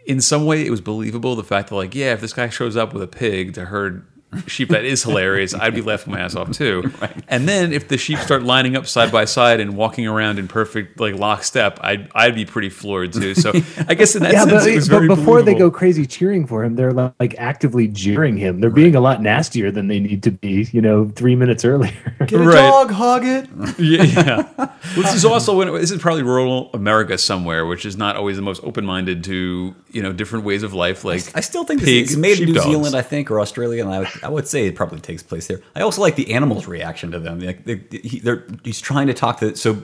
in some way, it was believable. The fact that, like, yeah, if this guy shows up with a pig to herd sheep, that is hilarious. I'd be laughing my ass off too. And then if the sheep start lining up side by side and walking around in perfect like lockstep, I'd I'd be pretty floored too. So I guess in that yeah, sense, but, it was but very before they go crazy cheering for him, they're like actively jeering him. They're being a lot nastier than they need to be. You know, three minutes earlier. Get a Right. dog, hog it. yeah, yeah. This is also when this is probably rural America somewhere, which is not always the most open minded to you know different ways of life. Like I still think pig, this it's made in New sheepdogs. Zealand, I think, or Australia, and I would, I would say it probably takes place there. I also like the animals' reaction to them. Like they, he, they're, he's trying to talk to, so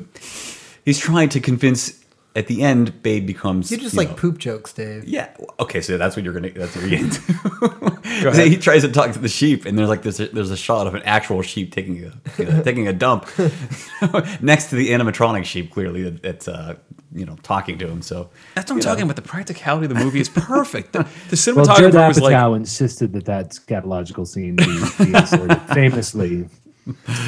he's trying to convince. At the end, Babe becomes. You're just you like know- poop jokes, Dave. Yeah. Okay, so that's what you're gonna. That's what you're getting to. So he tries to talk to the sheep, and there's like there's a, there's a shot of an actual sheep taking a you know, taking a dump next to the animatronic sheep. Clearly, that, that's uh, you know talking to him. So That's what I'm you know. talking about. The practicality of the movie is perfect. The, the Well, cinematographer was like, insisted that that scatological scene be, be inserted. Famously,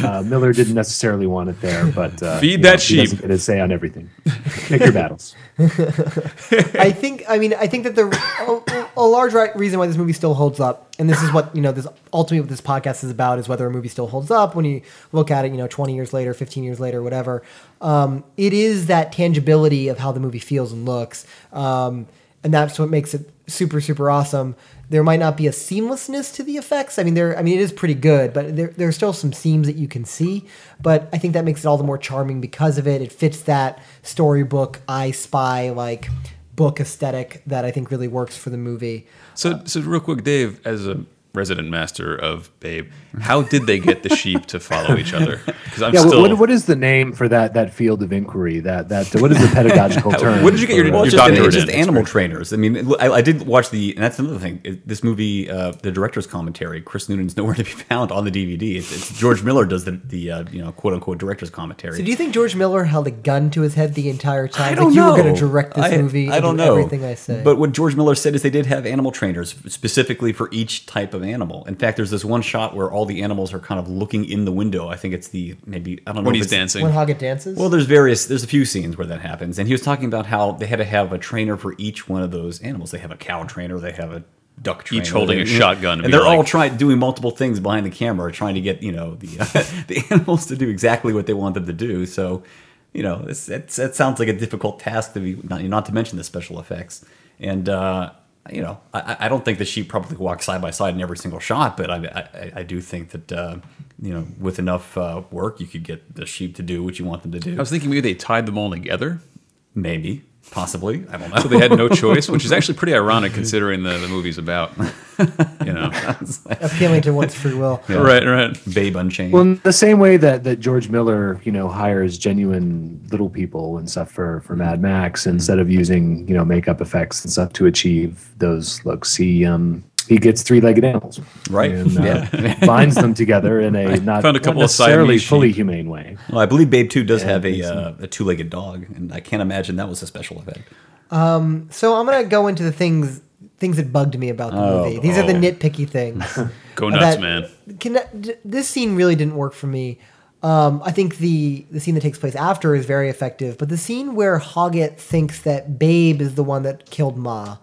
uh, Miller didn't necessarily want it there, but uh, Feed that he doesn't sheep. get a say on everything. Pick your battles. I think. I mean, I think that the a, a large reason why this movie still holds up, and this is what you know, this ultimately what this podcast is about is whether a movie still holds up when you look at it. You know, twenty years later, fifteen years later, whatever. Um, it is that tangibility of how the movie feels and looks, um, and that's what makes it super super awesome. There might not be a seamlessness to the effects. I mean, there. I mean, it is pretty good, but there there's still some seams that you can see. But I think that makes it all the more charming because of it. It fits that storybook, I Spy like book aesthetic that I think really works for the movie. So, so real quick, Dave, as a resident master of Babe. How did they get the sheep to follow each other? Because I'm Yeah, still. what, what is the name for that that field of inquiry? That that what is the pedagogical term? what did you get your- for, Well, your just, doctorate it's just in? animal trainers. I mean, I, I did watch the, and that's another thing. It- This movie, uh, the director's commentary, Chris Noonan's nowhere to be found on the DVD. It's, it's George Miller does the, the uh, you know, quote unquote director's commentary. So do you think George Miller held a gun to his head the entire time? I don't you know. were going to direct this I, movie. I don't do know everything I say. But what George Miller said is they did have animal trainers specifically for each type of animal. In fact, there's this one shot where all the animals are kind of looking in the window. I think it's the maybe I don't know when he's dancing? when Hoggett dances, Well, there's various. There's a few scenes where that happens, and he was talking about how they had to have a trainer for each one of those animals. They have a cow trainer, they have a duck trainer, Each holding they- a shotgun and they're all trying doing multiple things behind the camera, trying to get you know the the animals to do exactly what they want them to do. So, you know, it's, it's, it sounds like a difficult task to be not, not to mention the special effects and. uh you know, I, I don't think the sheep probably walk side by side in every single shot, but I, I, I do think that uh, you know, with enough uh, work, you could get the sheep to do what you want them to do. I was thinking maybe they tied them all together. Maybe, possibly. I don't know. So they had no choice, which is actually pretty ironic considering the, the movie's about. You know. appealing to one's free will. Right, right. Babe Unchained. Well, in the same way that, that George Miller, you know, hires genuine little people and stuff for, for Mad Max instead of using, you know, makeup effects and stuff to achieve those looks, he um he gets three-legged animals, Right. And uh, Yeah. binds them together in a not, found a couple not necessarily Siamese fully sheep. Humane way. well, I believe Babe Two does Yeah, have I a think so. uh, a two legged dog, and I can't imagine that was a special effect. So I'm gonna go into the things things that bugged me about the movie. These are the oh. nitpicky things. Go nuts, that- man. Can, d- this scene really didn't work for me. Um, I think the the scene that takes place after is very effective, but the scene where Hoggett thinks that Babe is the one that killed Ma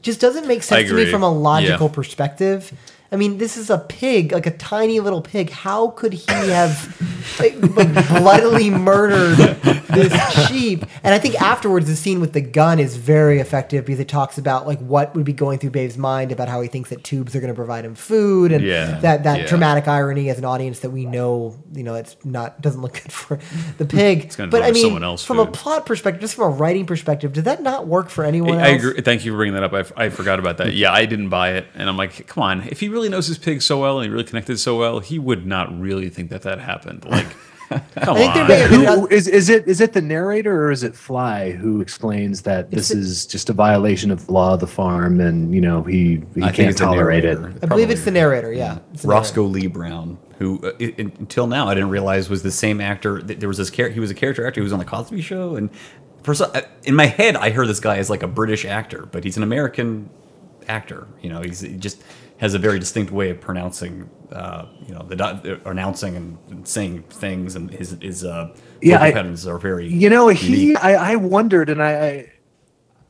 just doesn't make sense to me from a logical Yeah. perspective. I mean, this is a pig, like a tiny little pig. How could he have like, bloodily murdered this sheep? And I think afterwards, the scene with the gun is very effective because it talks about like what would be going through Babe's mind about how he thinks that tubes are going to provide him food, and Yeah. that that Yeah. dramatic irony as an audience that we know, you know, it's not doesn't look good for the pig. gonna but I mean, someone else from a plot perspective, just from a writing perspective, did that not work for anyone I else? agree. Thank you for bringing that up. I, f- I forgot about that. Yeah, I didn't buy it, and I'm like, come on. If he really knows his pig so well and he really connected so well, he would not really think that that happened. Like, come I think on. Who is is it? Is it the narrator or is it Fly who explains that this the- is just a violation of the law of the farm and you know he he I can't tolerate it? I believe it's the narrator. Yeah, the Roscoe Lee Browne, who uh, i- i- until now I didn't realize was the same actor. th- There was this character. He was a character actor who was on the Cosby Show, and for some, uh, in my head I heard this guy as like a British actor, but he's an American actor. You know, he's he just has a very distinct way of pronouncing, uh, you know, the uh, announcing and, and saying things, and his his uh, Yeah, vocal I- patterns are very. You know, he unique. I, I wondered, and I, I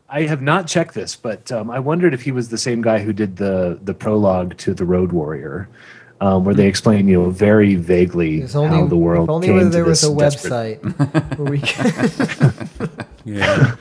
I have not checked this, but um, I wondered if he was the same guy who did the the prologue to the Road Warrior. Um, where they explain, you know, very vaguely only, how the world if only came where to there was this a desperate- website where we can, Yeah.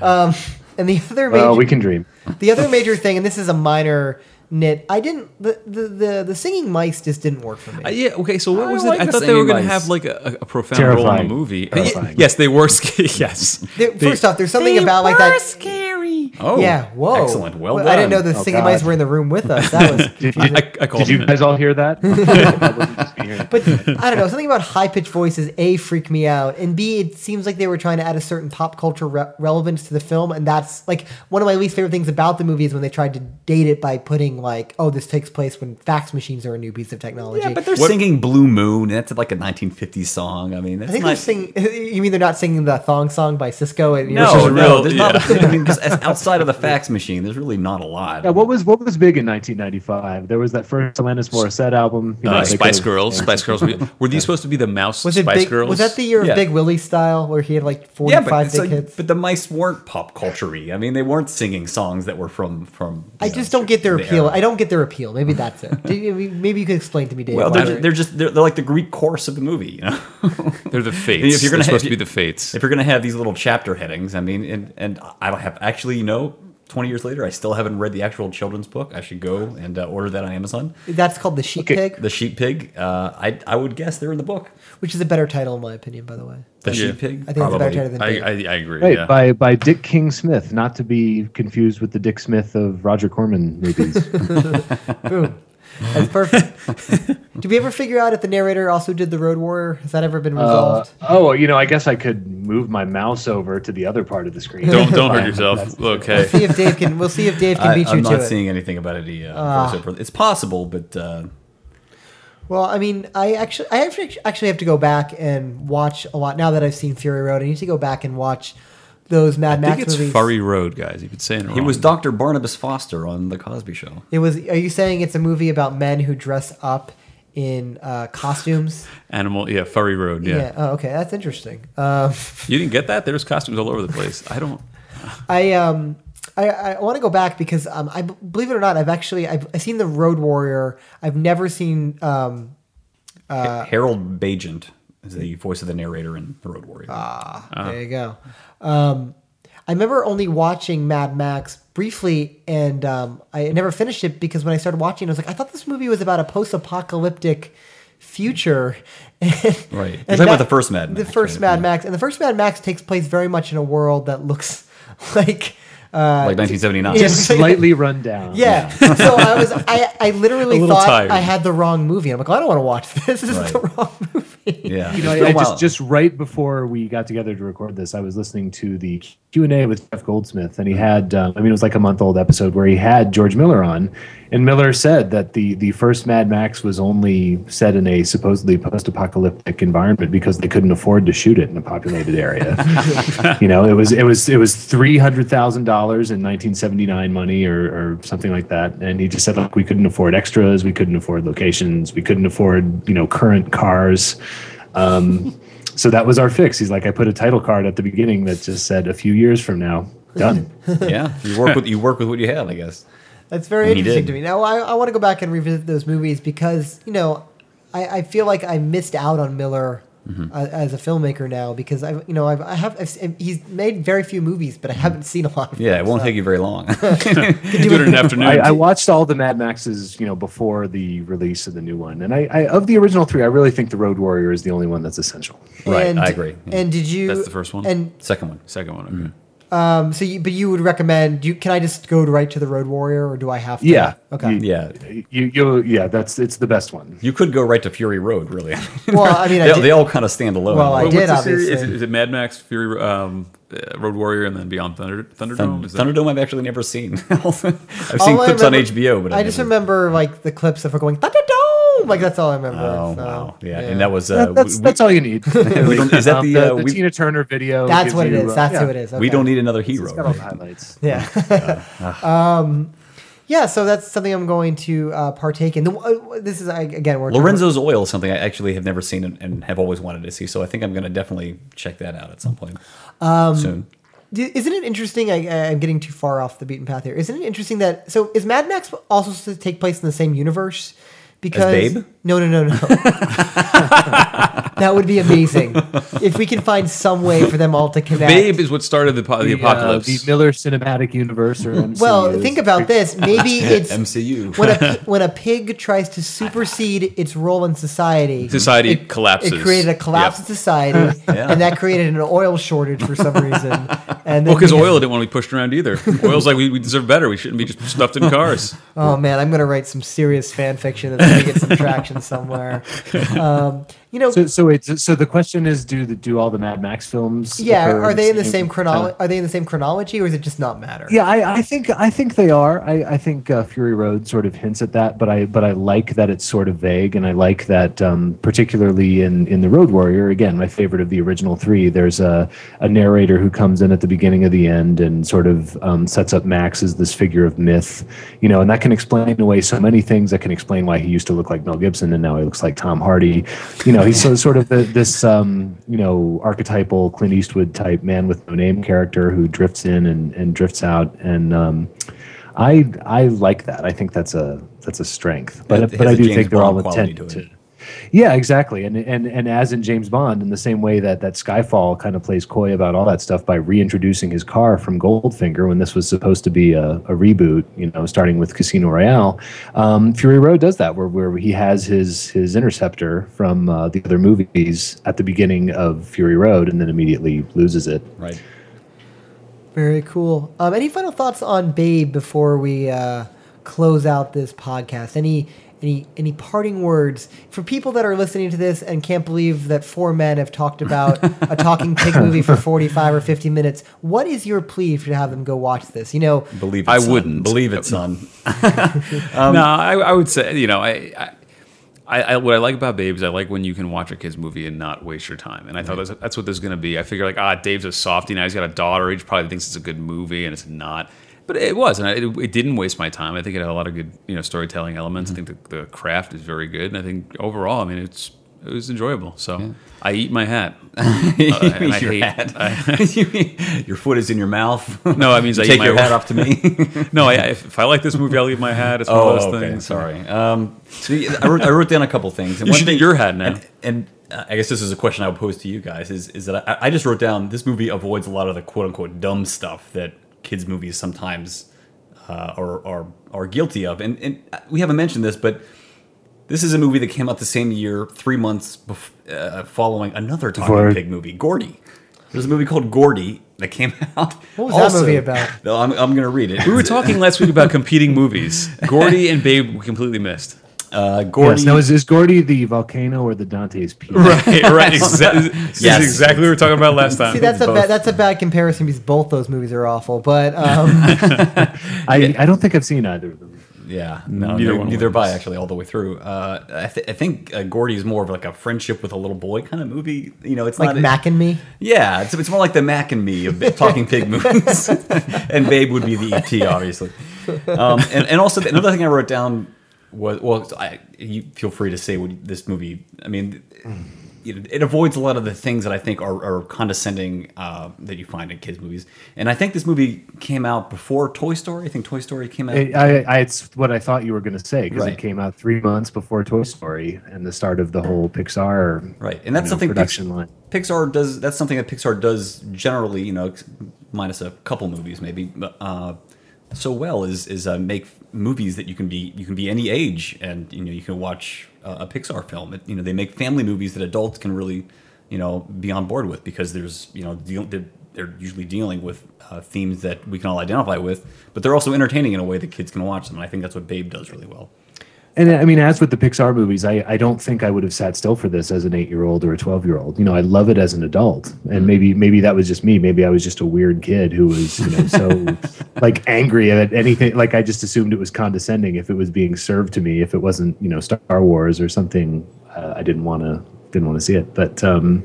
and the other major, Well, we can dream. the other major thing, and this is a minor nit. I didn't the the the, the singing mice just didn't work for me. Uh, yeah. Okay. So what I was like it? I the thought they were going to have like a, a profound role in the movie. Uh, Terrifying. yes, they were. scary. yes. There- first off, there's something about like that. Scary. Oh, yeah, whoa, excellent. Well done. I didn't know the Oh, singing mice were in the room with us. That was. Did, I, you- I, I called did you him in. guys all hear that? That wasn't just me hearing it. But I don't know. Something about high pitched voices a freak me out, and b it seems like they were trying to add a certain pop culture re- relevance to the film, and that's like one of my least favorite things about the movie is when they tried to date it by putting like, oh, this takes place when fax machines are a new piece of technology. Yeah, but they're What- singing "Blue Moon." And that's like a 1950s song. I mean, that's I think not, they're singing. You mean they're not singing the thong song by Sisqó? And No, Which is no, real, there's yeah. not. I mean, 'cause as- outside of the fax machine, there's really not a lot. Yeah, what was what was big in 1995? There was that first Alanis Morissette album. you know, Uh, Spice could've- Girls. Spice Girls. Were, were these supposed to be the mouse Was it Spice big? Girls? Was that the year Yeah. of Big Willie style where he had like forty yeah, five but, big like- hits? but the mice weren't pop culture-y. I mean, they weren't singing songs that were from from. I know, just don't get their the appeal. Era. I don't get their appeal. Maybe that's it. Maybe you could explain to me, Dave. Well, they're, they're just they're, they're like the Greek chorus of the movie. You know, They're the fates. If you're gonna They're supposed to be the fates. if you're gonna have these little chapter headings, I mean, and and I don't have actually, you know. 20 years later, I still haven't read the actual children's book. I should go and uh, order that on Amazon. that's called the sheep Okay. pig, The Sheep Pig, uh, I, I would guess they're in the book. which is a better title in my opinion, by the way. The Yeah. Sheep Pig? I think it's a better title than I, I, I agree. Right, yeah. by by Dick King Smith, not to be confused with the Dick Smith of Roger Corman movies. Boom. That's perfect. did we ever figure out if the narrator also did the Road Warrior? Has that ever been Uh, resolved? oh, you know, I guess I could move my mouse over to the other part of the screen. Don't don't hurt Fine. yourself. That's- Okay. see if Dave can. We'll see if Dave can I, beat you I'm to not it. seeing anything about it. uh, voiceover. It's possible, but uh, Well, I mean, I actually, I actually, actually have to go back and watch a lot now that I've seen Fury Road. I need to go back and watch those Mad I Max think it's movies. Furry Road, guys. You could say it wrong. he was Dr. Barnabas Foster on The Cosby Show. It was. Are you saying it's a movie about men who dress up in uh, costumes? Animal. Yeah, Furry Road. Yeah. Oh, okay, that's interesting. Um, You didn't get that? There's costumes all over the place. I don't. I um. I, I want to go back because um, I believe it or not, I've actually I've, I've seen the Road Warrior. I've never seen um, Harold Baigent is the voice of the narrator in The Road Warrior. Ah. Ah. There you go. Um, I remember only watching Mad Max briefly, and um, I never finished it because when I started watching, I was like, I thought this movie was about a post-apocalyptic future. Right. You're And talking about the first Mad Max. The Max, first right? Mad Yeah. Max, and the first Mad Max takes place very much in a world that looks like. Uh, like 1979. Just slightly run down. yeah. so I was, I, I literally thought tired. I had the wrong movie. I'm like, well, I don't want to watch this. This is the wrong movie. Yeah. You know, I, I just just right before we got together to record this, I was listening to the Q and A with Jeff Goldsmith, and he had, um, I mean, it was like a month old episode where he had George Miller on, and Miller said that the the first Mad Max was only set in a supposedly post apocalyptic environment because they couldn't afford to shoot it in a populated area. you know, it was it was it was three hundred thousand dollars in nineteen seventy nine money or or something like that, and he just said, look, we couldn't afford extras, we couldn't afford locations, we couldn't afford you know current cars. Um, so that was our fix. He's like, I put a title card at the beginning that just said a few years from now, done. yeah. You work with you work with what you have, I guess. That's very And interesting to me. Now, I, I want to go back and revisit those movies because, you know, I, I feel like I missed out on Miller Mm-hmm. uh, as a filmmaker now because I, you know, I've, I have, I've, he's made very few movies, but I haven't seen a lot of Mm-hmm. Yeah, them, it won't so- take you very long. Do it in an afternoon. I, I watched all the Mad Maxes, you know, before the release of the new one, and I, I of the original three, I really think the Road Warrior is the only one that's essential. Right, And- I agree. And did you? That's the first one? And Second one. Second one. Okay. Um, so, you, but you would recommend? You can I just go right to the Road Warrior, or do I have to? Yeah. Okay. You- Yeah. You, you, yeah, that's it's the best one. You could go right to Fury Road, really. Well, I mean, I they, did- they all kind of stand alone. Well, I What- did, what's the series? obviously. Is it, is it Mad Max, Fury, um, uh, Road Warrior, and then Beyond Thunder, Thunderdome? Thun- Is that- Thunderdome, I've actually never seen. I've seen All I clips on HBO, but I I've just remember like the clips of her going Thunderdome, like that's all I remember. Oh so, wow, yeah. and that was uh, That- that's we, that's all you need. we don't- is that Um, the, the, uh, the we, Tina Turner video? That's what it you, is. uh, That's yeah. who it is. we don't need another hero. Got all the right? highlights. Yeah. um, yeah. So that's something I'm going to uh, partake in. The, uh, this is I- again we're Lorenzo's Oil is something I actually have never seen and, and have always wanted to see. So I think I'm going to definitely check that out at some point Um, soon. D- Isn't it interesting? I, I'm getting too far off the beaten path here. Isn't it interesting that so is Mad Max also to take place in the same universe? Because Babe? No, no, no, no. that would be amazing if we can find some way for them all to connect. Babe is what started the, po- the The, uh, apocalypse. the Miller Cinematic Universe or MCU Well, is- think about this. Maybe it's MCU. when a when a pig tries to supersede its role in society. Society it, collapses. It created a collapse Yep. in society, Yeah. and that created an oil shortage for some reason. And then Well, because we- oil didn't want to be pushed around either. Oil's like we, we deserve better. We shouldn't be just stuffed in cars. Oh man, I'm gonna write some serious fan fiction that's gonna get some traction somewhere. Um, you know, So, so wait. So, the question is, do the do all the Mad Max films? yeah, are they in the same chronology? Are they in the same chronology, or does it just not matter? Yeah, I, I think I think they are. I, I think uh, Fury Road sort of hints at that, but I but I like that it's sort of vague, and I like that um, particularly in in the Road Warrior. Again, my favorite of the original three. There's a a narrator who comes in at the beginning of the end and sort of um, sets up Max as this figure of myth, you know, and that can explain away so many things. That can explain why he used to look like Mel Gibson and now he looks like Tom Hardy. You know, he's so, sort of the, this um, you know archetypal Clint Eastwood type man with no name character who drifts in and, and drifts out and. Um, I I like that. I think that's a that's a strength. But It but I do think they're all intent to. Yeah, exactly. And and and as in James Bond, in the same way that that Skyfall kind of plays coy about all that stuff by reintroducing his car from Goldfinger when this was supposed to be a, a reboot, you know, starting with Casino Royale. Um, Fury Road does that, where where he has his his interceptor from uh, the other movies at the beginning of Fury Road, and then immediately loses it. Right. Very cool. Um, any final thoughts on Babe before we uh, close out this podcast? Any any any parting words for people that are listening to this and can't believe that four men have talked about a talking pig movie for 45 or 50 minutes what is your plea for to have them go watch this you know Believe it, I son. wouldn't. believe it, son. no, I, I would say you know I, I, I, I what I like about Babe is I like when you can watch a kids movie and not waste your time. And I thought that's, that's what this is going to be. I figure like ah Dave's a softie now. He's got a daughter. He probably thinks it's a good movie, and it's not. But it was, and I, it, it didn't waste my time. I think it had a lot of good you know storytelling elements. I think the, the craft is very good, and I think overall, I mean it's it was enjoyable. So I eat my hat. Uh, I your hate- hat. You mean your foot is in your mouth. No, I mean, You I eat take your hat off to me. no, I, if, if I like this movie, I'll leave my hat. It's one Oh, of those okay. things. Sorry. Um, so I, wrote, I wrote down a couple things. And You one should thing, eat your hat now. And, and uh, I guess this is a question I would pose to you guys: is is that I, I just wrote down this movie avoids a lot of the quote unquote dumb stuff that kids movies sometimes uh, are, are are guilty of. And, and we haven't mentioned this, but this is a movie that came out the same year, three months bef- uh, following another talking Before- pig movie, Gordy. There's a movie called Gordy that came out. What was that movie about? No, I'm, I'm going to read it. We were talking last week about competing movies. Gordy and Babe we completely missed. Uh, Gordy. Yes. Now, is, is Gordy the volcano or the Dante's Peak? Right, right. Exa- This Yes. is exactly what we were talking about last time. See, that's a both. bad, that's a bad comparison because both those movies are awful. But um, I, I don't think I've seen either of them. Yeah, no, Neither neither, one neither by actually all the way through. Uh, I, th- I think uh, Gordy is more of like a friendship with a little boy kind of movie. You know, it's like not Mac and Me. Yeah, it's, it's more like the Mac and Me of talking pig movies, and Babe would be the ET, obviously. Um, and, and also another thing I wrote down was well, I, you feel free to say what this movie. I mean, it, it avoids a lot of the things that I think are, are condescending uh, that you find in kids movies. And I think this movie came out before Toy Story. I think Toy Story came out. I, I, I, it's what I thought you were going to say because Right. it came out three months before Toy Story and the start of the whole Pixar Right, and that's know, something production Pix- line. Pixar does. That's something that Pixar does generally. You know, minus a couple movies maybe, but, uh, so well is is uh, make movies that you can be you can be any age and you know you can watch uh, a Pixar film. It, you know, they make family movies that adults can really you know be on board with because there's you know deal, they're, they're usually dealing with uh, themes that we can all identify with, but they're also entertaining in a way that kids can watch them. And I think that's what Babe does really well. And I mean, as with the Pixar movies, I, I don't think I would have sat still for this as an eight year old or a twelve year old. You know, I love it as an adult, and maybe maybe that was just me. Maybe I was just a weird kid who was you know so like angry at anything. Like I just assumed it was condescending if it was being served to me. If it wasn't you know Star Wars or something, uh, I didn't want to didn't want to see it. But um,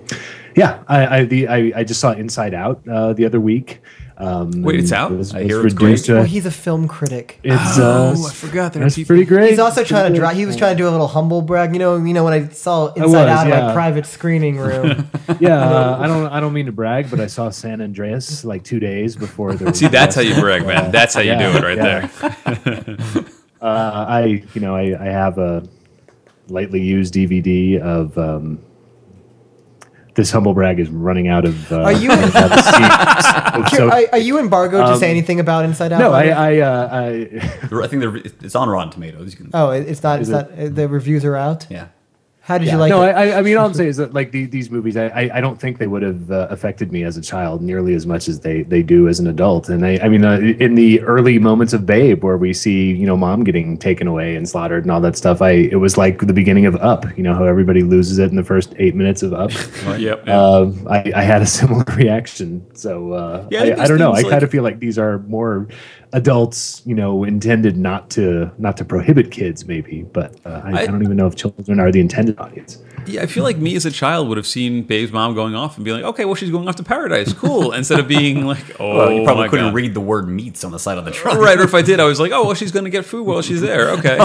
yeah, I I, the, I I just saw Inside Out uh, the other week. Um, Wait, it's and out? Was, I was hear it's reduced great. to- Well, he's a film critic. it's uh, Oh, I forgot there That's people- pretty great. He's also It's trying to pretty dry. He was trying to do a little humble brag. You know, you know when I saw Inside was, Out in my private screening room. Yeah, uh, I don't. I don't mean to brag, but I saw San Andreas like two days before the. See, that's how you brag, man. That's how you Yeah, do it right yeah. there. Uh, I, you know, I, I have a lightly used DVD of. Um, this humble brag is running out of. Uh, Are you- of So- are, are you embargoed to say anything about Inside Out? no, I. I, uh, I I think it's on Rotten Tomatoes. You can, oh, it's not. It's Is not. uh, The reviews are out. yeah. How did Yeah, you like no, it? I, I mean, all I'm saying is that like the, these movies, I, I, I don't think they would have uh, affected me as a child nearly as much as they, they do as an adult. And I, I mean, uh, in the early moments of Babe, where we see you know mom getting taken away and slaughtered and all that stuff, I it was like the beginning of Up. You know how everybody loses it in the first eight minutes of Up. Yep. yep. Um, I, I had a similar reaction. So uh, Yeah, I I, I, don't know. I there's kind of feel like these are more adults, you know, intended not to not to prohibit kids, maybe. But uh, I, I, I- don't even know if children are the intended audience. Yeah, I feel like me as a child would have seen Babe's mom going off and be like, "Okay, well, she's going off to paradise, cool." Instead of being like, "Oh, Well, you probably my couldn't God. read the word meats on the side of the truck. Right, or if I did, I was like, "Oh, well, she's going to get food while she's there." Okay.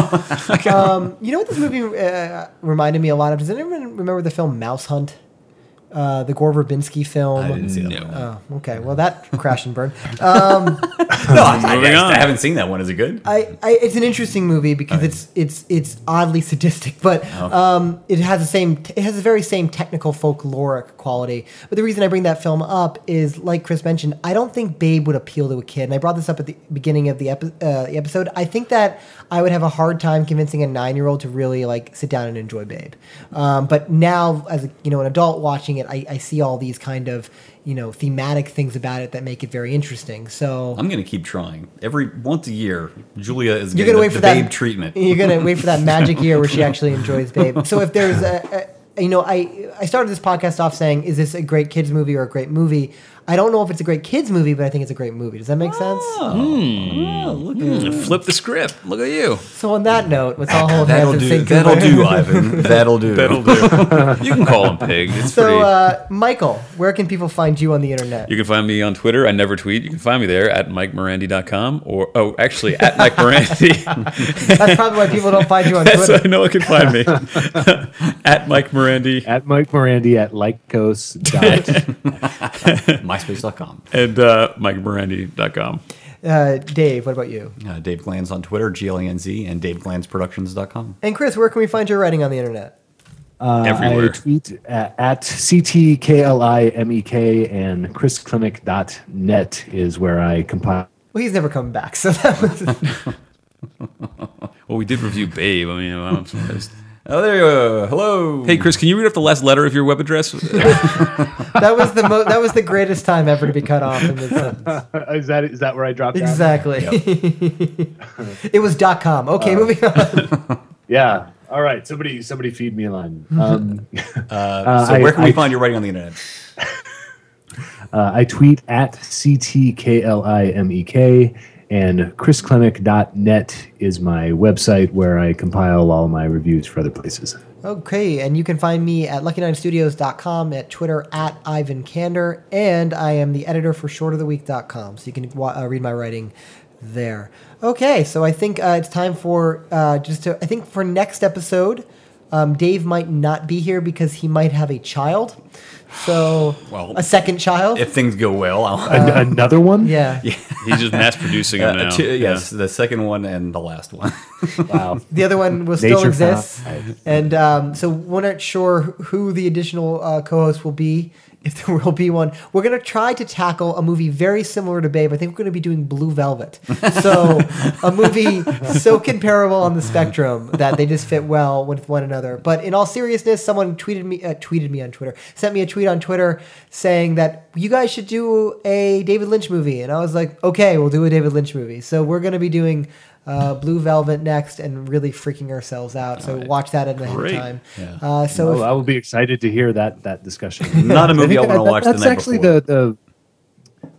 Um, you know what this movie uh, reminded me a lot of? Does anyone remember the film Mouse Hunt? Uh, the Gore Verbinski film. I didn't see that No. one. Oh, okay. Well, that crash and burn. Um, No, I, I, I haven't seen that one. Is it good? I, I, it's an interesting movie because it's it's it's oddly sadistic, but um, it has the same it has the very same technical folkloric quality. But the reason I bring that film up is, like Chris mentioned, I don't think Babe would appeal to a kid, and I brought this up at the beginning of the, epi- uh, the episode. I think that I would have a hard time convincing a nine year old to really like sit down and enjoy Babe. Um, but now, as a, you know, an adult watching it, I, I see all these kind of you know thematic things about it that make it very interesting. So I'm going to keep trying. Every once a year, Julia is you're gonna wait the for that babe treatment. You're gonna wait for that magic year where she actually enjoys Babe. So if there's a, a you know, I I started this podcast off saying, is this a great kids movie or a great movie? I don't know if it's a great kids movie, but I think it's a great movie. Does that make sense? Mm, Flip the script. Look at you. So on that note, let's all hold That'll hands and do. sing That'll Kumbaya. do, Ivan. That'll do. That'll do. you can call him Pig. It's So, pretty. uh, Michael, where can people find you on the internet? you can find me on Twitter. I never tweet. You can find me there at MikeMorandi.com or, oh, actually, at Mike Morandi. That's probably why people don't find you on That's Twitter. I know I can find me. at Mike Morandi At Mike Morandi at Lycos. Dot, MySpace.com. and uh, MikeMorandi.com. Uh, Dave, what about you? Uh, Dave Glanz on Twitter, G L A N Z, and DaveGlanzProductions.com. And Chris, where can we find your writing on the internet? uh, Everywhere. I tweet at, at CTKLIMEK and ChrisKlimek.net is where I compile. Well, he's never coming back, so that was Well, we did review Babe. I mean, I'm surprised. Oh, there you go. Hello. Hey, Chris, can you read off the last letter of your web address? that was the mo- that was the greatest time ever to be cut off in this sentence. is that is that where I dropped out? Exactly. it was dot com. Okay, moving on. Yeah. All right. Somebody somebody feed me a line. Um, Uh, so I- where can we I- find your writing on the internet? uh, I tweet at CTKLIMEK and ChrisKlimek.net is my website where I compile all my reviews for other places. Okay, and you can find me at lucky9studios.com, at Twitter at Ivan Kander, and I am the editor for shortoftheweek.com, so you can uh, read my writing there. Okay, so I think uh, it's time for uh, just to, I think for next episode, um, Dave might not be here because he might have a child. So, Well, a second child. If things go well, I'll. An- another one? yeah. He's just mass producing them Uh, now. two- Yeah. yes, the second one and the last one. Wow. The other one will still Nature exist, and um, so we're not sure who the additional uh, co-host will be. If there will be one, we're gonna try to tackle a movie very similar to Babe. I think we're gonna be doing Blue Velvet, so a movie so comparable on the spectrum that they just fit well with one another. But in all seriousness, someone tweeted me, uh, tweeted me on Twitter, sent me a tweet on Twitter saying that you guys should do a David Lynch movie, and I was like, okay, we'll do a David Lynch movie. So we're gonna be doing uh, Blue Velvet next and really freaking ourselves out. So watch that at a time. Yeah. Uh, so if- I will be excited to hear that that discussion. Not a movie I, think want to watch That's the night actually before. the the.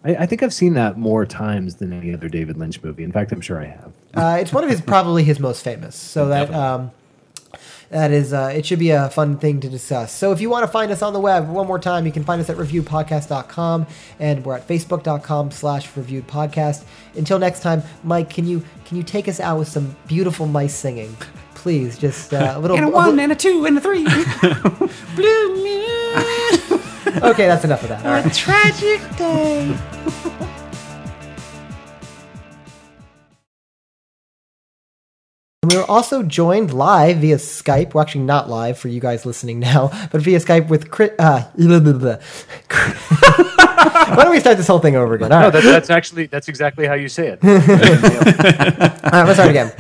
I, I think I've seen that more times than any other David Lynch movie. In fact, I'm sure I have. uh, it's one of his probably his most famous. So that um, that is uh, it should be a fun thing to discuss. So if you want to find us on the web one more time, you can find us at reviewpodcast.com and we're at facebook.com slash reviewed podcast. Until next time, Mike, can you can you take us out with some beautiful mice singing? Please, just uh, a little. and a a one li- and a two and a three. Blue moon. okay, that's enough of that. All right. Tragic day. We are also joined live via Skype. Well, actually, not live for you guys listening now, but via Skype with Chris. Uh, blah, blah, blah. Why don't we start this whole thing over again? All No, right, that, that's actually that's exactly how you say it. All right let's start again.